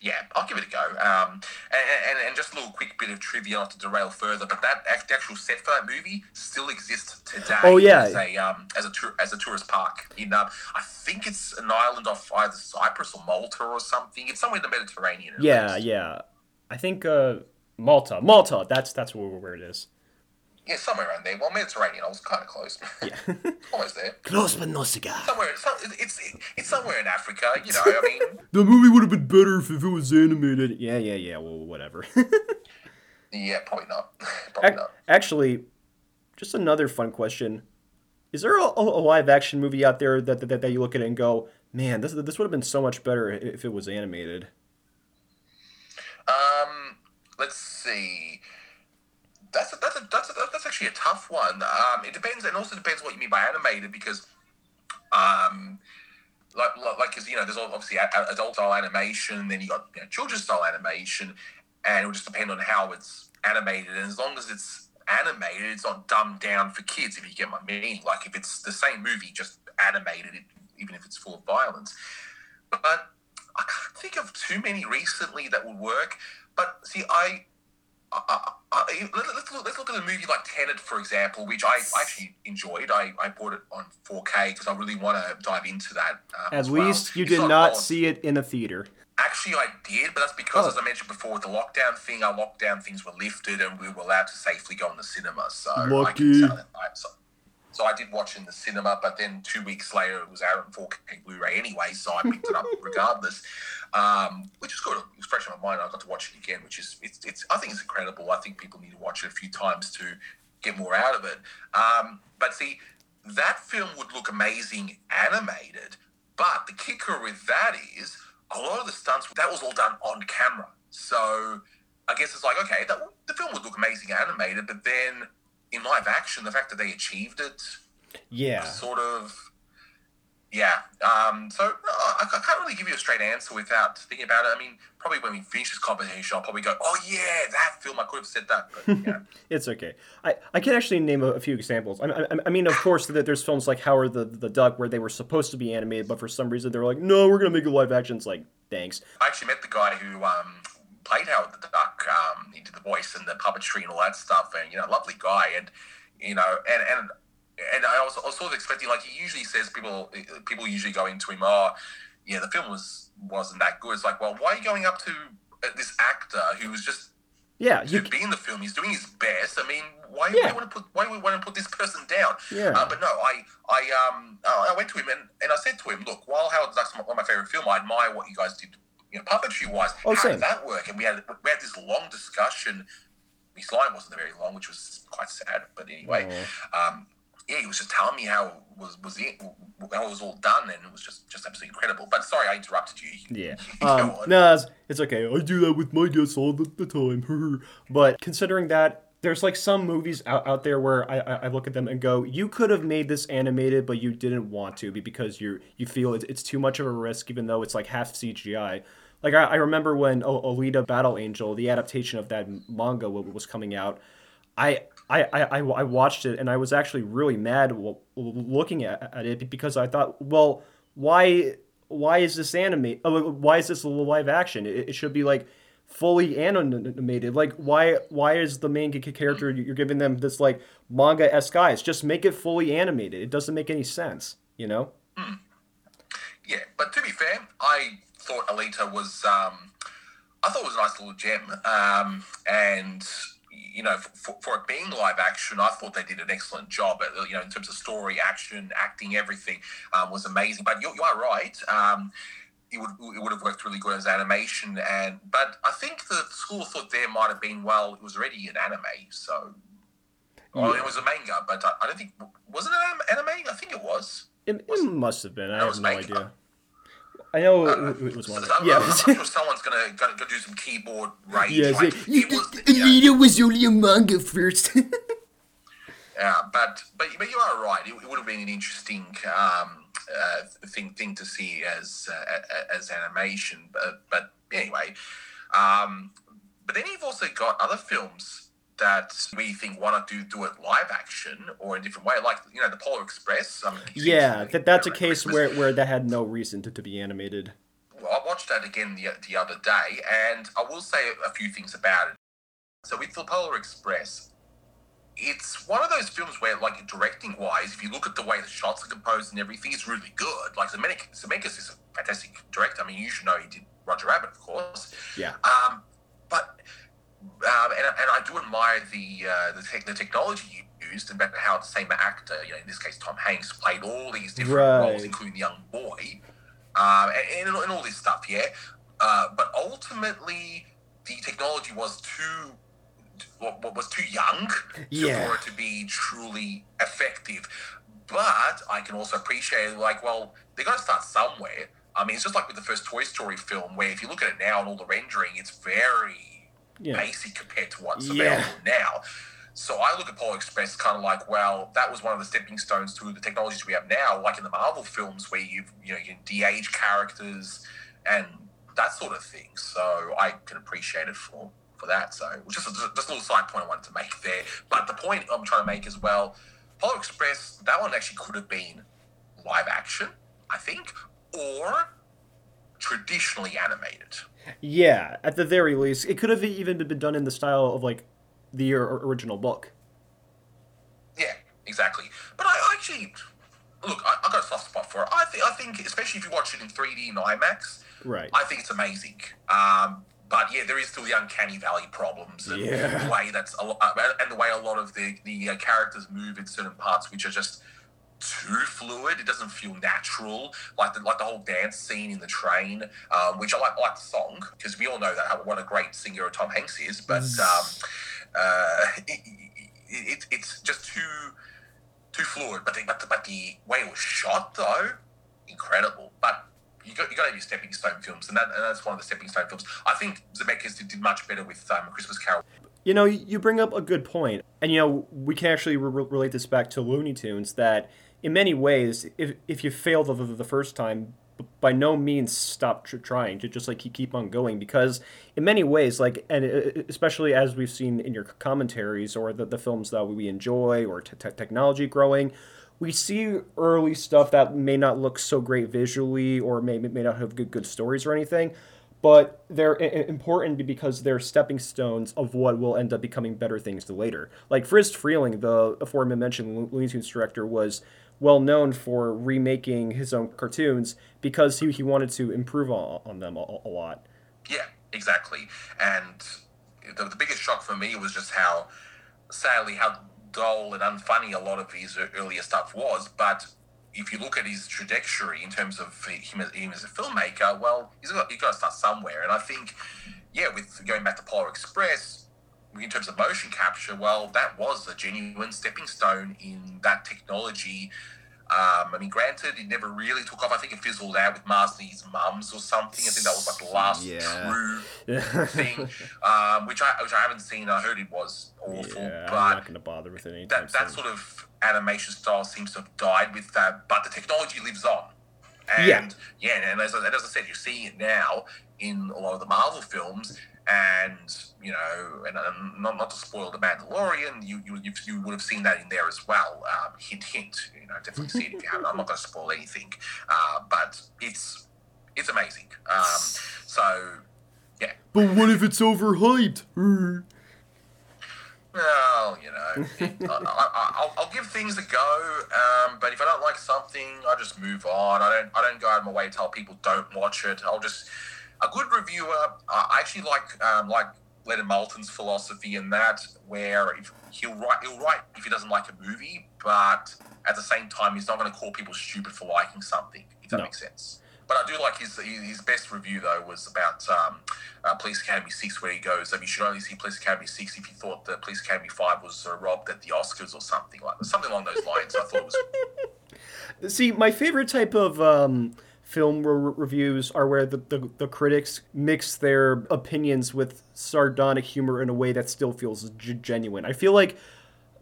yeah, I'll give it a go. Um, and, and, and just a little quick bit of trivia, not to derail further, but that act- actual set for that movie still exists today. Oh, yeah. as a um, as a tour, as a tourist park in um, I think it's an island off either Cyprus or Malta or something. It's somewhere in the Mediterranean. Yeah, least. yeah. I think uh, Malta, Malta. That's that's where, where it is. Yeah, somewhere around there. Well, Mediterranean. I was kind of close. Yeah. almost there. Close but no cigar. Somewhere, some, it's it's somewhere in Africa. You know, I mean, The movie would have been better if, if it was animated. Yeah, yeah, yeah. Well, whatever. yeah, probably not. probably Ac- not. Actually, just another fun question: Is there a, a live action movie out there that, that that you look at it and go, "Man, this this would have been so much better if it was animated"? Um, let's see. That's a, that's a, that's a, that's actually a tough one. Um, it depends, and also depends what you mean by animated, because, um, like like because you know, there's obviously adult style animation, then you got you know, children's style animation, and it will just depend on how it's animated. And as long as it's animated, it's not dumbed down for kids. If you get my meaning, like if it's the same movie just animated, even if it's full of violence. But I can't think of too many recently that would work. But see, I, I, I, I let, us look, let's look at a movie like Tenet, for example, which I actually enjoyed. I, I bought it on 4K because I really want to dive into that. Um, At as well. least you It's did not odd. see it in a theater. Actually, I did, but that's because, Oh. as I mentioned before, with the lockdown thing, our lockdown things were lifted and we were allowed to safely go in the cinema. So I Lucky. can tell it. I, so, so I did watch in the cinema, but then two weeks later it was out on 4K Blu-ray anyway, so I picked it up regardless. Um, which is good. It was fresh in my mind. I got to watch it again, which is it's, it's I think it's incredible. I think people need to watch it a few times to get more out of it. Um, but see, that film would look amazing animated, but the kicker with that is a lot of the stunts that was all done on camera. So I guess it's like okay, that the film would look amazing animated, but then in live action, the fact that they achieved it Yeah. sort of yeah um so I, I can't really give you a straight answer without thinking about it i mean probably when we finish this competition i'll probably go oh yeah that film i could have said that but yeah It's okay. I, I can actually name a, a few examples. I, I, I mean, of course, that there's films like Howard the, the Duck where they were supposed to be animated, but for some reason they were like, no, we're to make it live action. It's like, thanks. i actually met the guy who um played howard the duck um he did the voice and the puppetry and all that stuff and you know lovely guy and you know and and and I was, I was sort of expecting, like he usually says, people people usually go into him, oh, yeah, the film was wasn't that good. It's like, well, why are you going up to uh, this actor who was just yeah, you you be in the film? He's doing his best. I mean, why Yeah. do we want to put why do we want to put this person down? Yeah. Uh, but no, I I um I went to him and, and I said to him, look, while Howard Duck's one of my favorite film, I admire what you guys did, you know, puppetry wise. Oh, How same. did that work? And we had we had this long discussion. His line wasn't very long, which was quite sad. But anyway, um, yeah, he was just telling me how it was was it how it was all done, and it was just just absolutely incredible. But sorry, I interrupted you. Yeah. Um, no, it's, it's okay. I do that with my guests all the, the time. but considering that, there's like some movies out, out there where I, I, look at them and go, you could have made this animated, but you didn't want to because you you feel it's, too much of a risk, even though it's like half CGI. Like I, I remember when Alita Battle Angel, the adaptation of that manga was coming out, I I, I, I watched it and I was actually really mad looking at, at it because I thought, well, why why is this anime? oh, uh, Why is this live action? It, it should be like fully animated. Like why why is the main character you're giving them this like manga esque eyes? Just make it fully animated. It doesn't make any sense. You know? Yeah, but to be fair, I thought Alita was um, I thought it was a nice little gem, um, and you know, for, for it being live action, I thought they did an excellent job. At, you know, in terms of story, action, acting, everything um, was amazing. But you, you are right. Um, it would it would have worked really good as animation, and but I think the school of thought there might have been well, it was already an anime, so. Well, it was a manga, but I, I don't think was it an anime. I think it was. It, it must have been. I have no manga. idea. I know it, it was one. Of, I'm, yeah. I'm, sure someone's gonna, gonna go do some keyboard rage. Yeah, like, it was, yeah, was only a manga first. yeah, but but but you are right. It, it would have been an interesting um, uh, thing thing to see as uh, as animation. But but anyway, um, but then you've also got other films that we think want to do do it live action or in a different way, like you know the Polar Express. Um, yeah, that, that's a Christmas. case where, where that had no reason to, to be animated. Well, I watched that again the, the other day, and I will say a few things about it. So with the Polar Express, it's one of those films where, like, directing wise, if you look at the way the shots are composed and everything, it's really good. Like, Zemeckis, Zemeckis is a fantastic director. I mean, you should know he did Roger Rabbit, of course. Yeah. Um, but um, and, and I do admire the uh, the, tech the technology you used and about how the same actor, you know, in this case Tom Hanks, played all these different Right. roles, including the young boy, um, and, and, and all this stuff. Yeah, uh, but ultimately the technology was too was too young Yeah. for it to be truly effective. But I can also appreciate, like, well, they got to start somewhere. I mean, it's just like with the first Toy Story film, where if you look at it now and all the rendering, it's very Yeah. basic compared to what's Yeah. available now. So I look at Polar Express kind of like, well, that was one of the stepping stones to the technologies we have now, like in the Marvel films where you've you know you can de-age characters and that sort of thing. So I can appreciate it for for that. So just a, just a little side point I wanted to make there. But the point I'm trying to make as well, Polar Express, that one actually could have been live action, I think, or traditionally animated. Yeah, at the very least, it could have even been done in the style of like the original book. Yeah, exactly. But I actually look. I, I got a soft spot for it. I think. I think, especially if you watch it in 3D and IMAX, Right. I think it's amazing. Um, but yeah, there is still the uncanny valley problems and Yeah. the way that's a lo- uh, and the way a lot of the the uh, characters move in certain parts, which are just too fluid. It doesn't feel natural, like the like the whole dance scene in the train, um, which I like. I like the song because we all know that how, what a great singer Tom Hanks is. But um, uh, it, it, it's just too too fluid. But the, but the, but the way it was shot though, incredible. But you got you got to have your stepping stone films, and that and that's one of the stepping stone films. I think Zemeckis did, did much better with um, Christmas Carol. You know, you bring up a good point, and you know we can actually re- relate this back to Looney Tunes. That in many ways, if if you fail the, the, first time, by no means stop tr- trying to just like keep keep on going because in many ways, like and uh, especially as we've seen in your commentaries or the, the films that we enjoy or t- te- technology growing. We see early stuff that may not look so great visually or may, may not have good good stories or anything, but they're important because they're stepping stones of what will end up becoming better things later. Like Friz Freleng, the aforementioned Looney Tunes director, was well known for remaking his own cartoons because he, he wanted to improve on, on them a, a lot. Yeah, exactly. And the, the biggest shock for me was just how, sadly, how dull and unfunny a lot of his earlier stuff was. But if you look at his trajectory in terms of him, him as a filmmaker, well, he's got, he's got to start somewhere. And I think, yeah, with going back to Polar Express, in terms of motion capture, well, that was a genuine stepping stone in that technology um, I mean, granted, it never really took off. I think it fizzled out with Mars Needs Moms or something. I think that was like the last yeah. true thing, um, which I which I haven't seen. I heard it was awful, yeah, but I'm not going to bother with it. That that sort of animation style seems to have died with that, but the technology lives on. And yeah, yeah and as, as I said, you're seeing it now in a lot of the Marvel films and you know, and, and not, not to spoil the Mandalorian, you you you would have seen that in there as well. Um, hint, hint. You know, definitely see it if you haven't. I'm not going to spoil anything, uh, but it's it's amazing. Um, so yeah. But what if it's overhyped? Well, you know, it, I, will give things a go, um, but if I don't like something, I just move on. I don't I don't go out of my way to tell people don't watch it. I'll just a good reviewer. I actually like um, like Leonard Maltin's philosophy in that, where if he'll write he'll write if he doesn't like a movie, but at the same time he's not going to call people stupid for liking something. If that no. makes sense. But I do like his his best review though was about um, uh, Police Academy Six, where he goes, that "You should only see Police Academy Six if you thought that Police Academy Five was uh, robbed at the Oscars or something like something along those lines." I thought it was. See, my favorite type of um, film re- reviews are where the, the, the, critics mix their opinions with sardonic humor in a way that still feels g- genuine. I feel like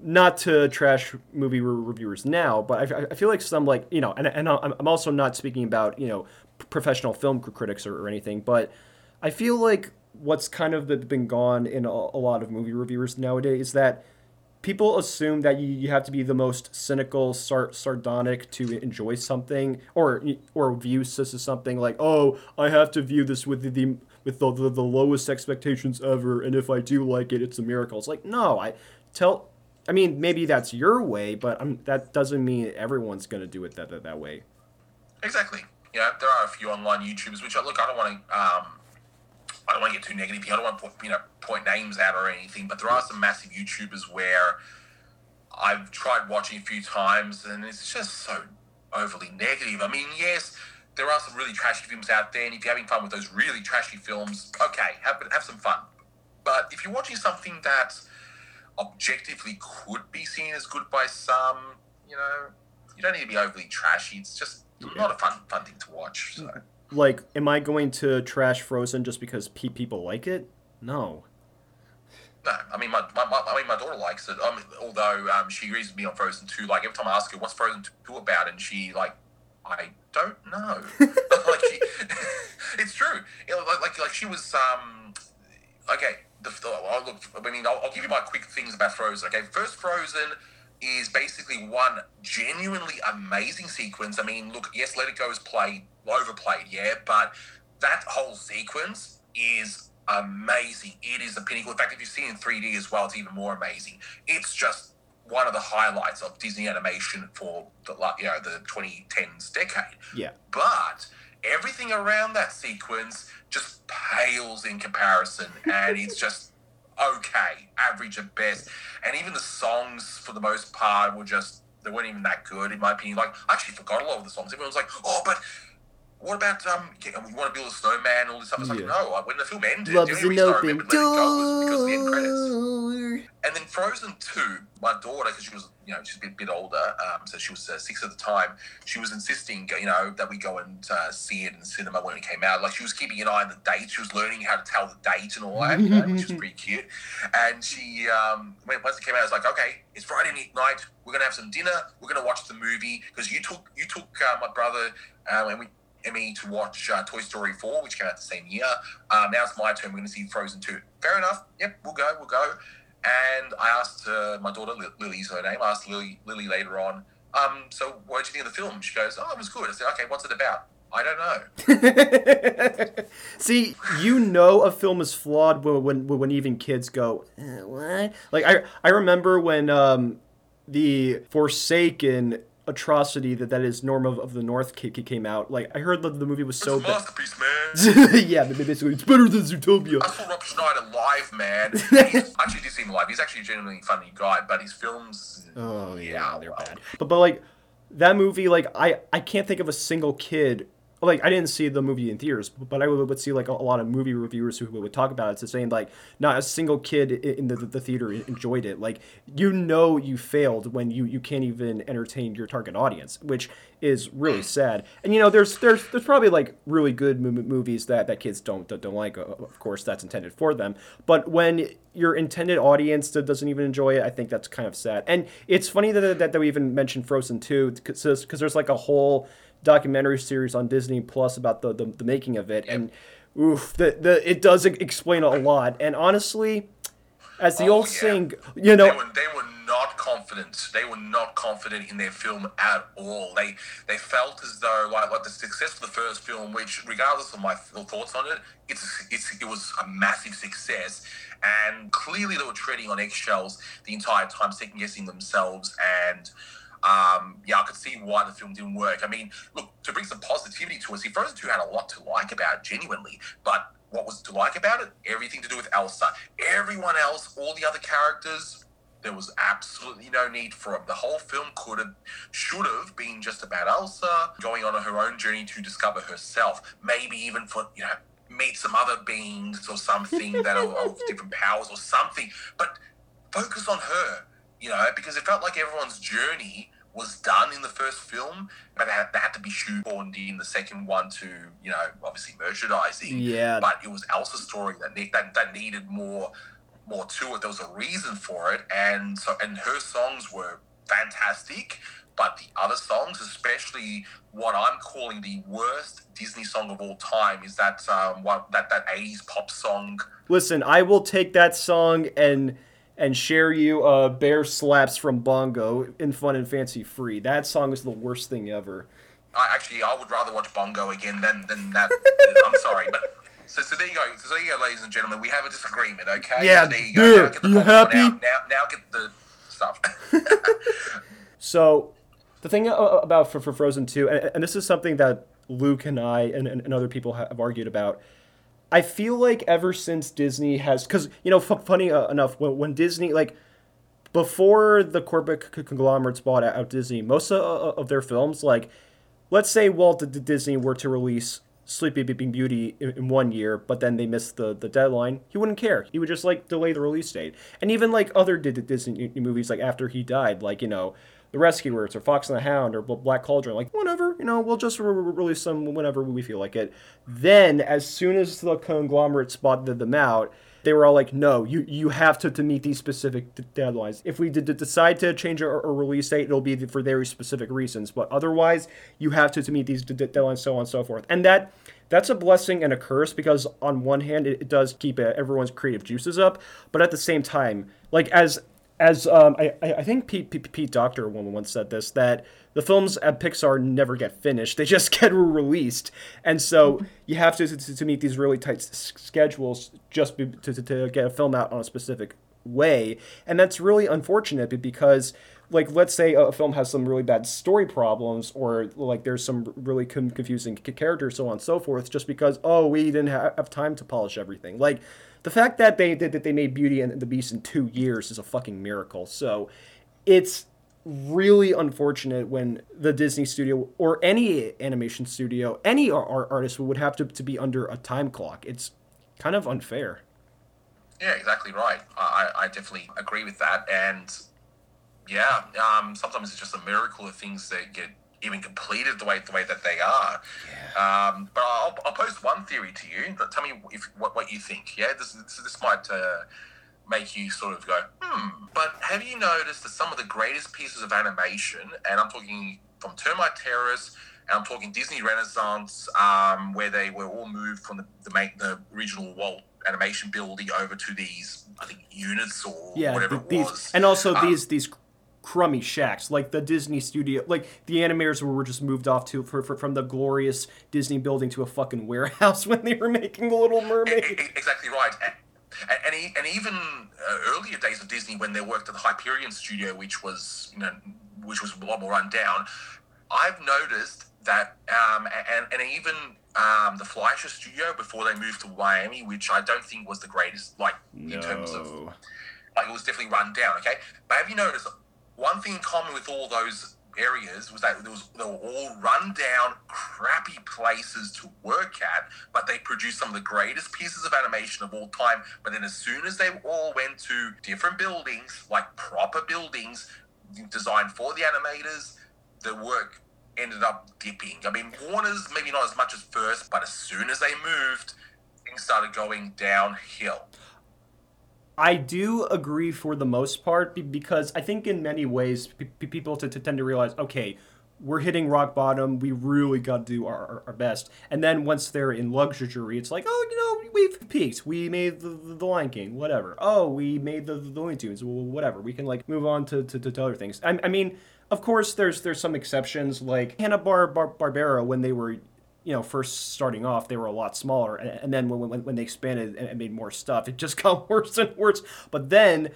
not to trash movie re- reviewers now, but I, I, feel like some like you know, and, and I'm also not speaking about you know professional film critics or, or anything, but I feel like what's kind of been gone in a, a lot of movie reviewers nowadays is that people assume that you, you have to be the most cynical, sar- sardonic to enjoy something, or or view this as something like, oh, I have to view this with the, the with the, the, the lowest expectations ever, and if I do like it, it's a miracle. It's like no, I tell. I mean, maybe that's your way, but I'm, that doesn't mean everyone's going to do it that, that that way. Exactly. Yeah, there are a few online YouTubers which I look. I don't want to. Um, I don't want to get too negative here. I don't want to put, you know point names out or anything, but there are some massive YouTubers where I've tried watching a few times and it's just so overly negative. I mean, yes, there are some really trashy films out there, and if you're having fun with those really trashy films, okay, have have some fun. But if you're watching something that objectively could be seen as good by some, you know, you don't need to be overly trashy. It's just yeah. not a fun fun thing to watch. So. Like, am I going to trash Frozen just because pe- people like it? No. No, I mean my, my, my, I mean my daughter likes it. Um, although um, she agrees with me on Frozen Two. Like every time I ask her what's Frozen Two about, and she like, I don't know. like she, it's true. You know, like, like like she was um, okay. The, look. I mean, I'll, I'll give you my quick things about Frozen. Okay, first Frozen is basically one genuinely amazing sequence. I mean, look, yes, Let It Go is played overplayed, yeah, but that whole sequence is amazing. It is the pinnacle. In fact, if you see it in 3D as well, it's even more amazing. It's just one of the highlights of Disney animation for the you know the 2010s decade. Yeah. But everything around that sequence just pales in comparison, and it's just okay, average at best. And even the songs, for the most part, were just they weren't even that good in my opinion. Like I actually forgot a lot of the songs. Everyone was like, "Oh, but what about um? You want to build a snowman? All this stuff. It's yeah. like no. When the film ended, Love's the only reason I remembered Let It Go was because of the end credits. And then Frozen Two, my daughter, because she was you know she's a bit, bit older, um, so she was uh, six at the time. She was insisting, you know, that we go and uh, see it in cinema when it came out. Like she was keeping an eye on the date. She was learning how to tell the date and all that, you know, which was pretty cute. And she, um, when once it came out, I was like, okay, it's Friday night. We're gonna have some dinner. We're gonna watch the movie because you took you took uh, my brother um, and we Emmy to watch uh, Toy Story 4, which came out the same year. Um, now it's my turn. We're going to see Frozen 2. Fair enough. Yep, we'll go. We'll go. And I asked uh, my daughter, Lily's her name, I asked Lily, Lily later on, um, so what did you think of the film? She goes, oh, it was good. I said, okay, what's it about? I don't know. See, you know a film is flawed when when, when even kids go, eh, "What?" Like I I remember when um, the Forsaken atrocity that that is Norm of, of the North came out. Like I heard that the movie was so it's a masterpiece, man. yeah, basically it's better than Zootopia. I saw Rob Schneider live, man. He's, actually, did see him live. He's actually a genuinely funny guy, but his films. Oh yeah, they're bad. But but like that movie, like I I can't think of a single kid like I didn't see the movie in theaters, but I would, would see like a, a, lot of movie reviewers who would talk about it, to saying like not a single kid in the, the theater enjoyed it. Like you know you failed when you you can't even entertain your target audience, which is really sad. And you know there's there's there's probably like really good movies that that kids don't don't like. Of course, that's intended for them. But when your intended audience doesn't even enjoy it, I think that's kind of sad. And it's funny that that, that we even mentioned Frozen 2 because there's like a whole documentary series on Disney Plus about the, the, the making of it, and oof, the, the it does explain a lot. And honestly, as the oh, old yeah. saying, you know, they were, they were not confident. They were not confident in their film at all. They they felt as though like like the success of the first film, which regardless of my thoughts on it, it's it's it was a massive success. And clearly, they were treading on eggshells the entire time, second guessing themselves and um, yeah, I could see why the film didn't work. I mean, look, to bring some positivity to us, see, Frozen 2 had a lot to like about it, genuinely, but what was to like about it? Everything to do with Elsa. Everyone else, all the other characters, there was absolutely no need for them. The whole film could have, should have been just about Elsa going on her own journey to discover herself. Maybe even for, you know, meet some other beings or something that are of different powers or something. But focus on her, you know, because it felt like everyone's journey was done in the first film, but they had, they had to be shoehorned in the second one to, you know, obviously merchandising. Yeah. But it was Elsa's story that, ne- that that needed more more to it. There was a reason for it, and so and her songs were fantastic. But the other songs, especially what I'm calling the worst Disney song of all time, is that um, what that that 80s pop song. Listen, I will take that song and and share you uh, bear slaps from bongo in fun and fancy free. That song is the worst thing ever. I, actually i would rather watch bongo again than, than that. I'm sorry but so, so there you go. So there you go ladies and gentlemen. We have a disagreement okay? Yeah so there you go. Now get the you happy? now, now get the stuff. So the thing about for, for frozen 2 and, and, this is something that luke and i and, and other people have argued about I feel like ever since Disney has, because you know, f- funny uh, enough, when, when Disney like before the corporate c- conglomerates bought out Disney, most of, of their films, like let's say Walt Disney were to release Sleeping Beauty in, in one year, but then they missed the, the deadline, he wouldn't care. He would just like delay the release date. And even like other Disney movies, like after he died, like you know, the Rescuers or Fox and the Hound or Black Cauldron. Like, whatever, you know, we'll just re- release them whenever we feel like it. Then, as soon as the conglomerate spotted them out, they were all like, no, you, you have to, to meet these specific d- deadlines. If we did decide to change a, release date, it'll be for very specific reasons. But otherwise, you have to, to meet these d- deadlines, so on and so forth. And that that's a blessing and a curse because on one hand, it, it does keep everyone's creative juices up, but at the same time, like as as um, I, I think Pete, Pete, Pete Docter once said this that the films at Pixar never get finished; they just get released, and so you have to to, to meet these really tight schedules just be, to, to get a film out on a specific way, and that's really unfortunate because like let's say a film has some really bad story problems or like there's some really confusing characters so on and so forth just because oh we didn't have time to polish everything. Like the fact that they did that they made Beauty and the Beast in two years is a fucking miracle. So it's really unfortunate when the Disney studio or any animation studio, any art artist would have to, to be under a time clock. It's kind of unfair. Yeah, exactly right. I, I definitely agree with that. And yeah, um, sometimes it's just a miracle of things that get even completed the way the way that they are. Yeah. Um, but I'll, I'll post one theory to you. Tell me if what, what you think. Yeah, this this, this might uh, make you sort of go hmm. But have you noticed that some of the greatest pieces of animation, and I'm talking from Termite Terrace, and I'm talking Disney Renaissance, um, where they were all moved from the the, the original Walt animation building over to these I think units or yeah, whatever the, these, was. and also um, these these crummy shacks, like the Disney studio, like the animators were just moved off to for, for, from the glorious Disney building to a fucking warehouse when they were making The Little Mermaid. Exactly right. And, and, and even uh, earlier days of Disney, when they worked at the Hyperion studio, which was you know which was a lot more run down, I've noticed that, um, and, and even um, the Fleischer studio before they moved to Miami, which I don't think was the greatest, like no. in terms of like it was definitely run down. Okay, but have you noticed one thing in common with all those areas was that there was they were all run down, crappy places to work at, but they produced some of the greatest pieces of animation of all time. But then as soon as they all went to different buildings, like proper buildings designed for the animators, the work ended up dipping. I mean, Warner's maybe not as much as first, but as soon as they moved, things started going downhill. I do agree for the most part because I think in many ways people tend to realize, okay, we're hitting rock bottom. We really got to do our, our best. And then once they're in luxury, it's like, oh, you know, we've peaked. We made the, the, Lion King, whatever. Oh, we made the, the Looney Tunes, whatever. We can like move on to, to, to other things. I, I mean, of course, there's there's some exceptions like Hanna Bar- Barbera when they were you know first starting off they were a lot smaller and, and then when, when, when they expanded and made more stuff it just got worse and worse but then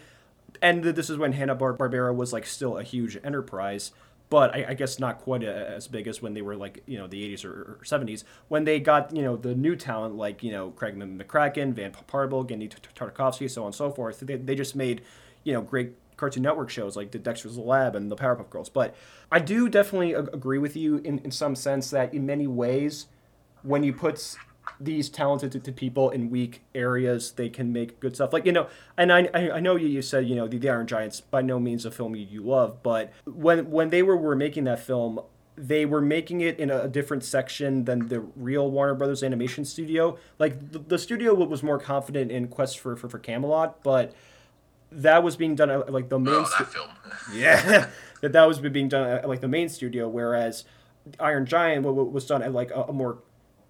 and this is when Hanna Barbera was like still a huge enterprise but I, I, guess not quite a, as big as when they were like you know the 80s or, or, 70s when they got you know the new talent like you know Craig McCracken, Van Partible, Genndy Tartakovsky, so on and so forth. They, they just made you know great Cartoon Network shows like the Dexter's Lab and the Powerpuff Girls. But I do definitely agree with you in, in some sense that in many ways, when you put these talented people in weak areas, they can make good stuff. Like you know, and I I know you, you said you know the, the Iron Giants by no means a film you, you love, but when when they were were making that film, they were making it in a, different section than the real Warner Brothers animation studio. Like the, the studio was more confident in Quest for, for, for Camelot, but that was being done at like the main. Oh, stu- that film. yeah, that that was being done at like the main studio, whereas Iron Giant was done at like a, a more,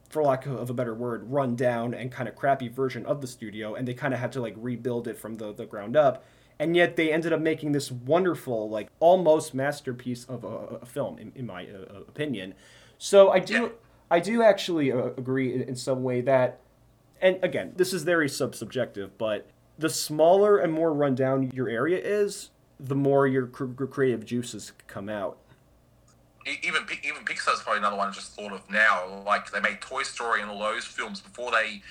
for lack of a better word, run down and kind of crappy version of the studio, and they kind of had to like rebuild it from the the ground up. And yet they ended up making this wonderful, like almost masterpiece of a, a film, in, in my uh, opinion. So I do. I do actually uh, agree in, in some way that, and again, this is very sub subjective, but the smaller and more rundown your area is, the more your creative juices come out. Even even Pixar's probably another one I just thought of now. Like they made Toy Story and all those films before they.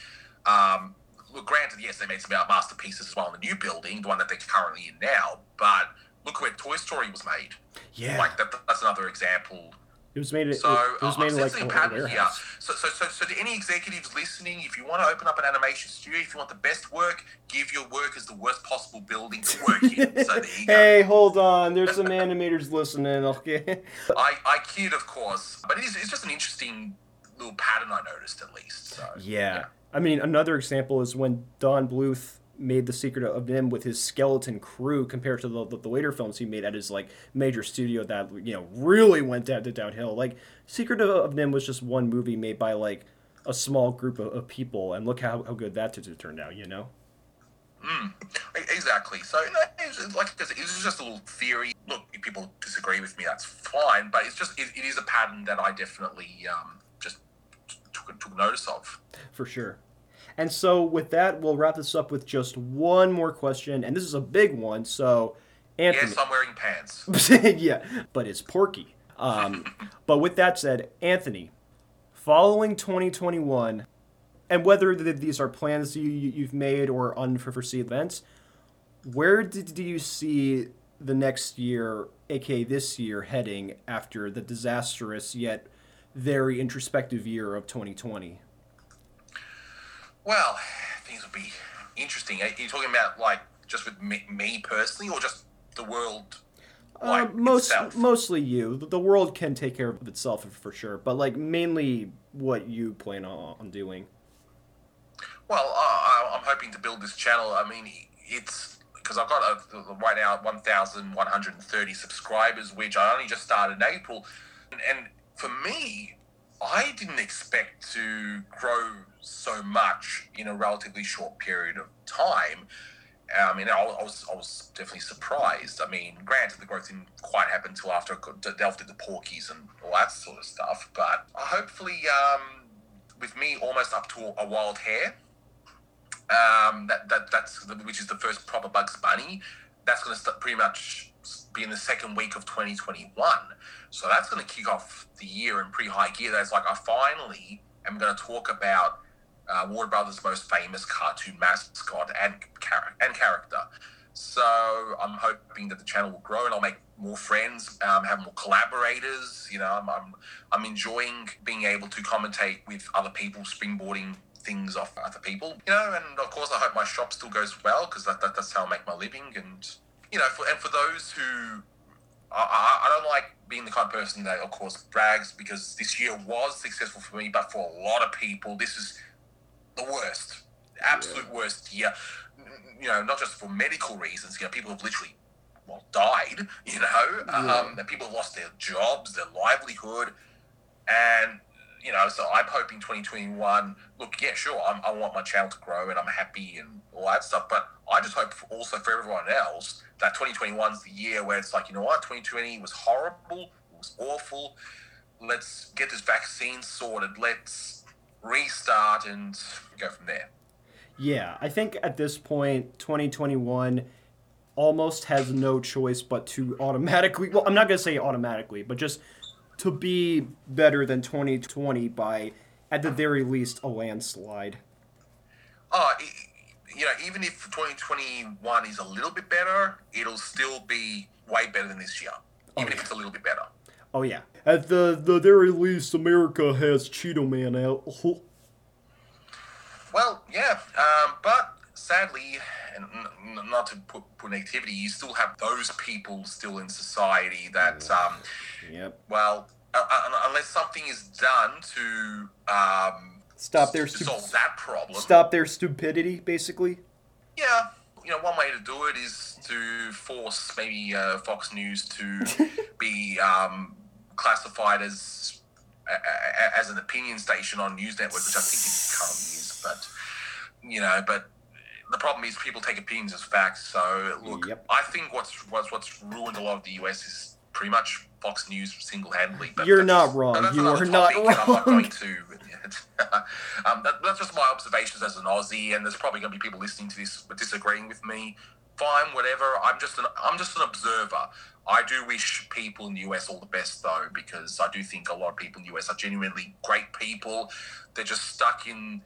Um, look, granted, yes, they made some masterpieces as well in the new building, the one that they're currently in now. But look where Toy Story was made. Yeah, like that, that's another example it was made. So it, it was uh, made I'm like a pattern here. So, so, so, so, to any executives listening, if you want to open up an animation studio, if you want the best work, give your workers the worst possible building to work in. so Hey, hold on. There's some animators listening. Okay. I, I kid, of course, but it is, it's just an interesting little pattern I noticed, at least. So, yeah. yeah. I mean, another example is when Don Bluth made the secret of NIMH with his skeleton crew compared to the, the, the, later films he made at his like major studio that you know really went down to downhill. Like secret of, of NIMH was just one movie made by like a small group of, of people and look how, how good that turned out you know? Mm, exactly. So you know, it's like it's just a little theory. Look if people disagree with me that's fine but it's just it, it is a pattern that i definitely um, just took, took notice of. For sure and so, with that, we'll wrap this up with just one more question, and this is a big one. So, Anthony. Yes, I'm wearing pants. yeah, but it's Porky. Um, but with that said, Anthony, following 2021, and whether these are plans you, have made or unforeseen events, where did, do you see the next year, aka this year, heading after the disastrous yet very introspective year of 2020? Well, things would be interesting. Are you talking about like just with me, me personally, or just the world? Uh, like, uh, most itself? mostly you. The world can take care of itself for sure, but like mainly what you plan on doing. Well, uh, I'm hoping to build this channel. I mean, it's because I've got a, right now 1,130 subscribers, which I only just started in April, and, and for me, I didn't expect to grow so much in a relatively short period of time. I mean, I was, I was definitely surprised. I mean, granted, the growth didn't quite happen until after delved into the Porkies and all that sort of stuff. But hopefully, um, with me almost up to a Wild Hare, um, that, that that's which is the first proper Bugs Bunny. That's going to pretty much be in the second week of 2021. So that's going to kick off the year in pretty high gear. That's like I finally am going to talk about uh, Warner Brothers' most famous cartoon mascot and char- and character. So I'm hoping that the channel will grow and I'll make more friends, um, have more collaborators. You know, I'm, I'm I'm enjoying being able to commentate with other people, springboarding things off other people. You know, and of course I hope my shop still goes well because that, that, that's how I make my living. And you know, for, and for those who I, I, don't like being the kind of person that, of course, brags because this year was successful for me, but for a lot of people, this is the worst, absolute yeah. worst year. You know, not just for medical reasons. You know, people have literally well died. You know, yeah. um, and people have lost their jobs, their livelihood, and you know, so I'm hoping 2021. Look, yeah, sure, I'm, i want my channel to grow, and I'm happy and all that stuff. But I just hope for also for everyone else that 2021 is the year where it's like, you know what, 2020 was horrible, it was awful. Let's get this vaccine sorted. Let's restart and go from there. Yeah, I think at this point, 2021 almost has no choice but to automatically, well, I'm not going to say automatically, but just to be better than 2020 by, at the very least, a landslide. Uh, you know, even if 2021 is a little bit better, it'll still be way better than this year, even oh, if it's a little bit better. Oh yeah. At the the very least, America has Cheeto Man out. Well, yeah, um, but sadly, and not to put, put negativity, you still have those people still in society that, um, yep. well, uh, unless something is done to um, stop their stu- solve that problem, stop their stupidity, basically. Yeah, you know, one way to do it is to force maybe uh, Fox News to be um, classified as as an opinion station on News Network, which I think it currently is. But you know, but the problem is people take opinions as facts. So look, yep. I think what's what's what's ruined a lot of the US is pretty much Fox News single handedly. You're not wrong. You are not wrong. I'm not going to. um, that, that's just my observations as an Aussie, and there's probably going to be people listening to this disagreeing with me. Fine, whatever. I'm just an I'm just an observer. I do wish people in the US all the best, though, because I do think a lot of people in the US are genuinely great people. They're just stuck in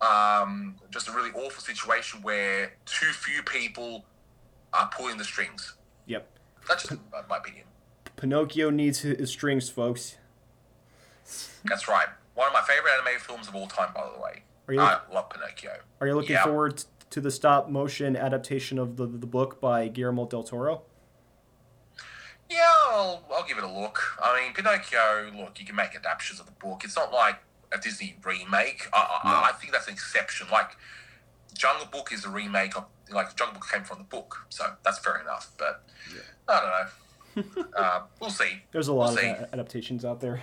um, just a really awful situation where too few people are pulling the strings. Yep. That's just my opinion. Pinocchio needs his strings, folks. That's right. One of my favorite animated films of all time, by the way. Are you I love Pinocchio. Are you looking forward to the stop motion adaptation of the, the book by Guillermo del Toro? Yeah, I'll, I'll give it a look. I mean, Pinocchio, look, you can make adaptations of the book. It's not like a Disney remake. I, no. I, I think that's an exception. Like, Jungle Book is a remake of, like, Jungle Book came from the book, so that's fair enough. But yeah. I don't know. Uh, we'll see. There's a lot we'll of adaptations out there.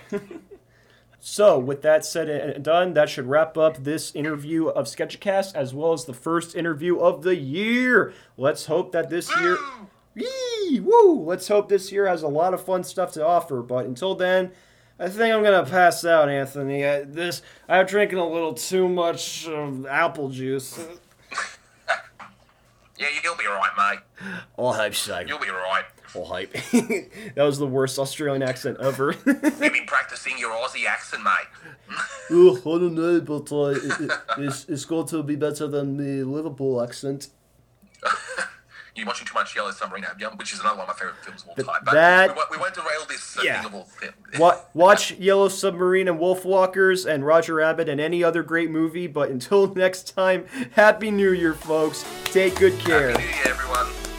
so, with that said and done, that should wrap up this interview of Sketchcast as well as the first interview of the year. Let's hope that this year. Yee! Woo! Let's hope this year has a lot of fun stuff to offer. But until then, I think I'm gonna pass out, Anthony. I, this I'm drinking a little too much um, apple juice. yeah, you'll be alright, mate. I hope so You'll be alright. All hype. that was the worst Australian accent ever. You've been practicing your Aussie accent, mate. oh, I don't know, but uh, it, it, it's, it's going to be better than the Liverpool accent you're watching too much Yellow Submarine, which is another one of my favorite films of all time. But that, we, we won't derail this uh, yeah. Watch Yellow Submarine and Wolfwalkers and Roger Rabbit and any other great movie. But until next time, Happy New Year, folks. Take good care. Happy New Year, everyone.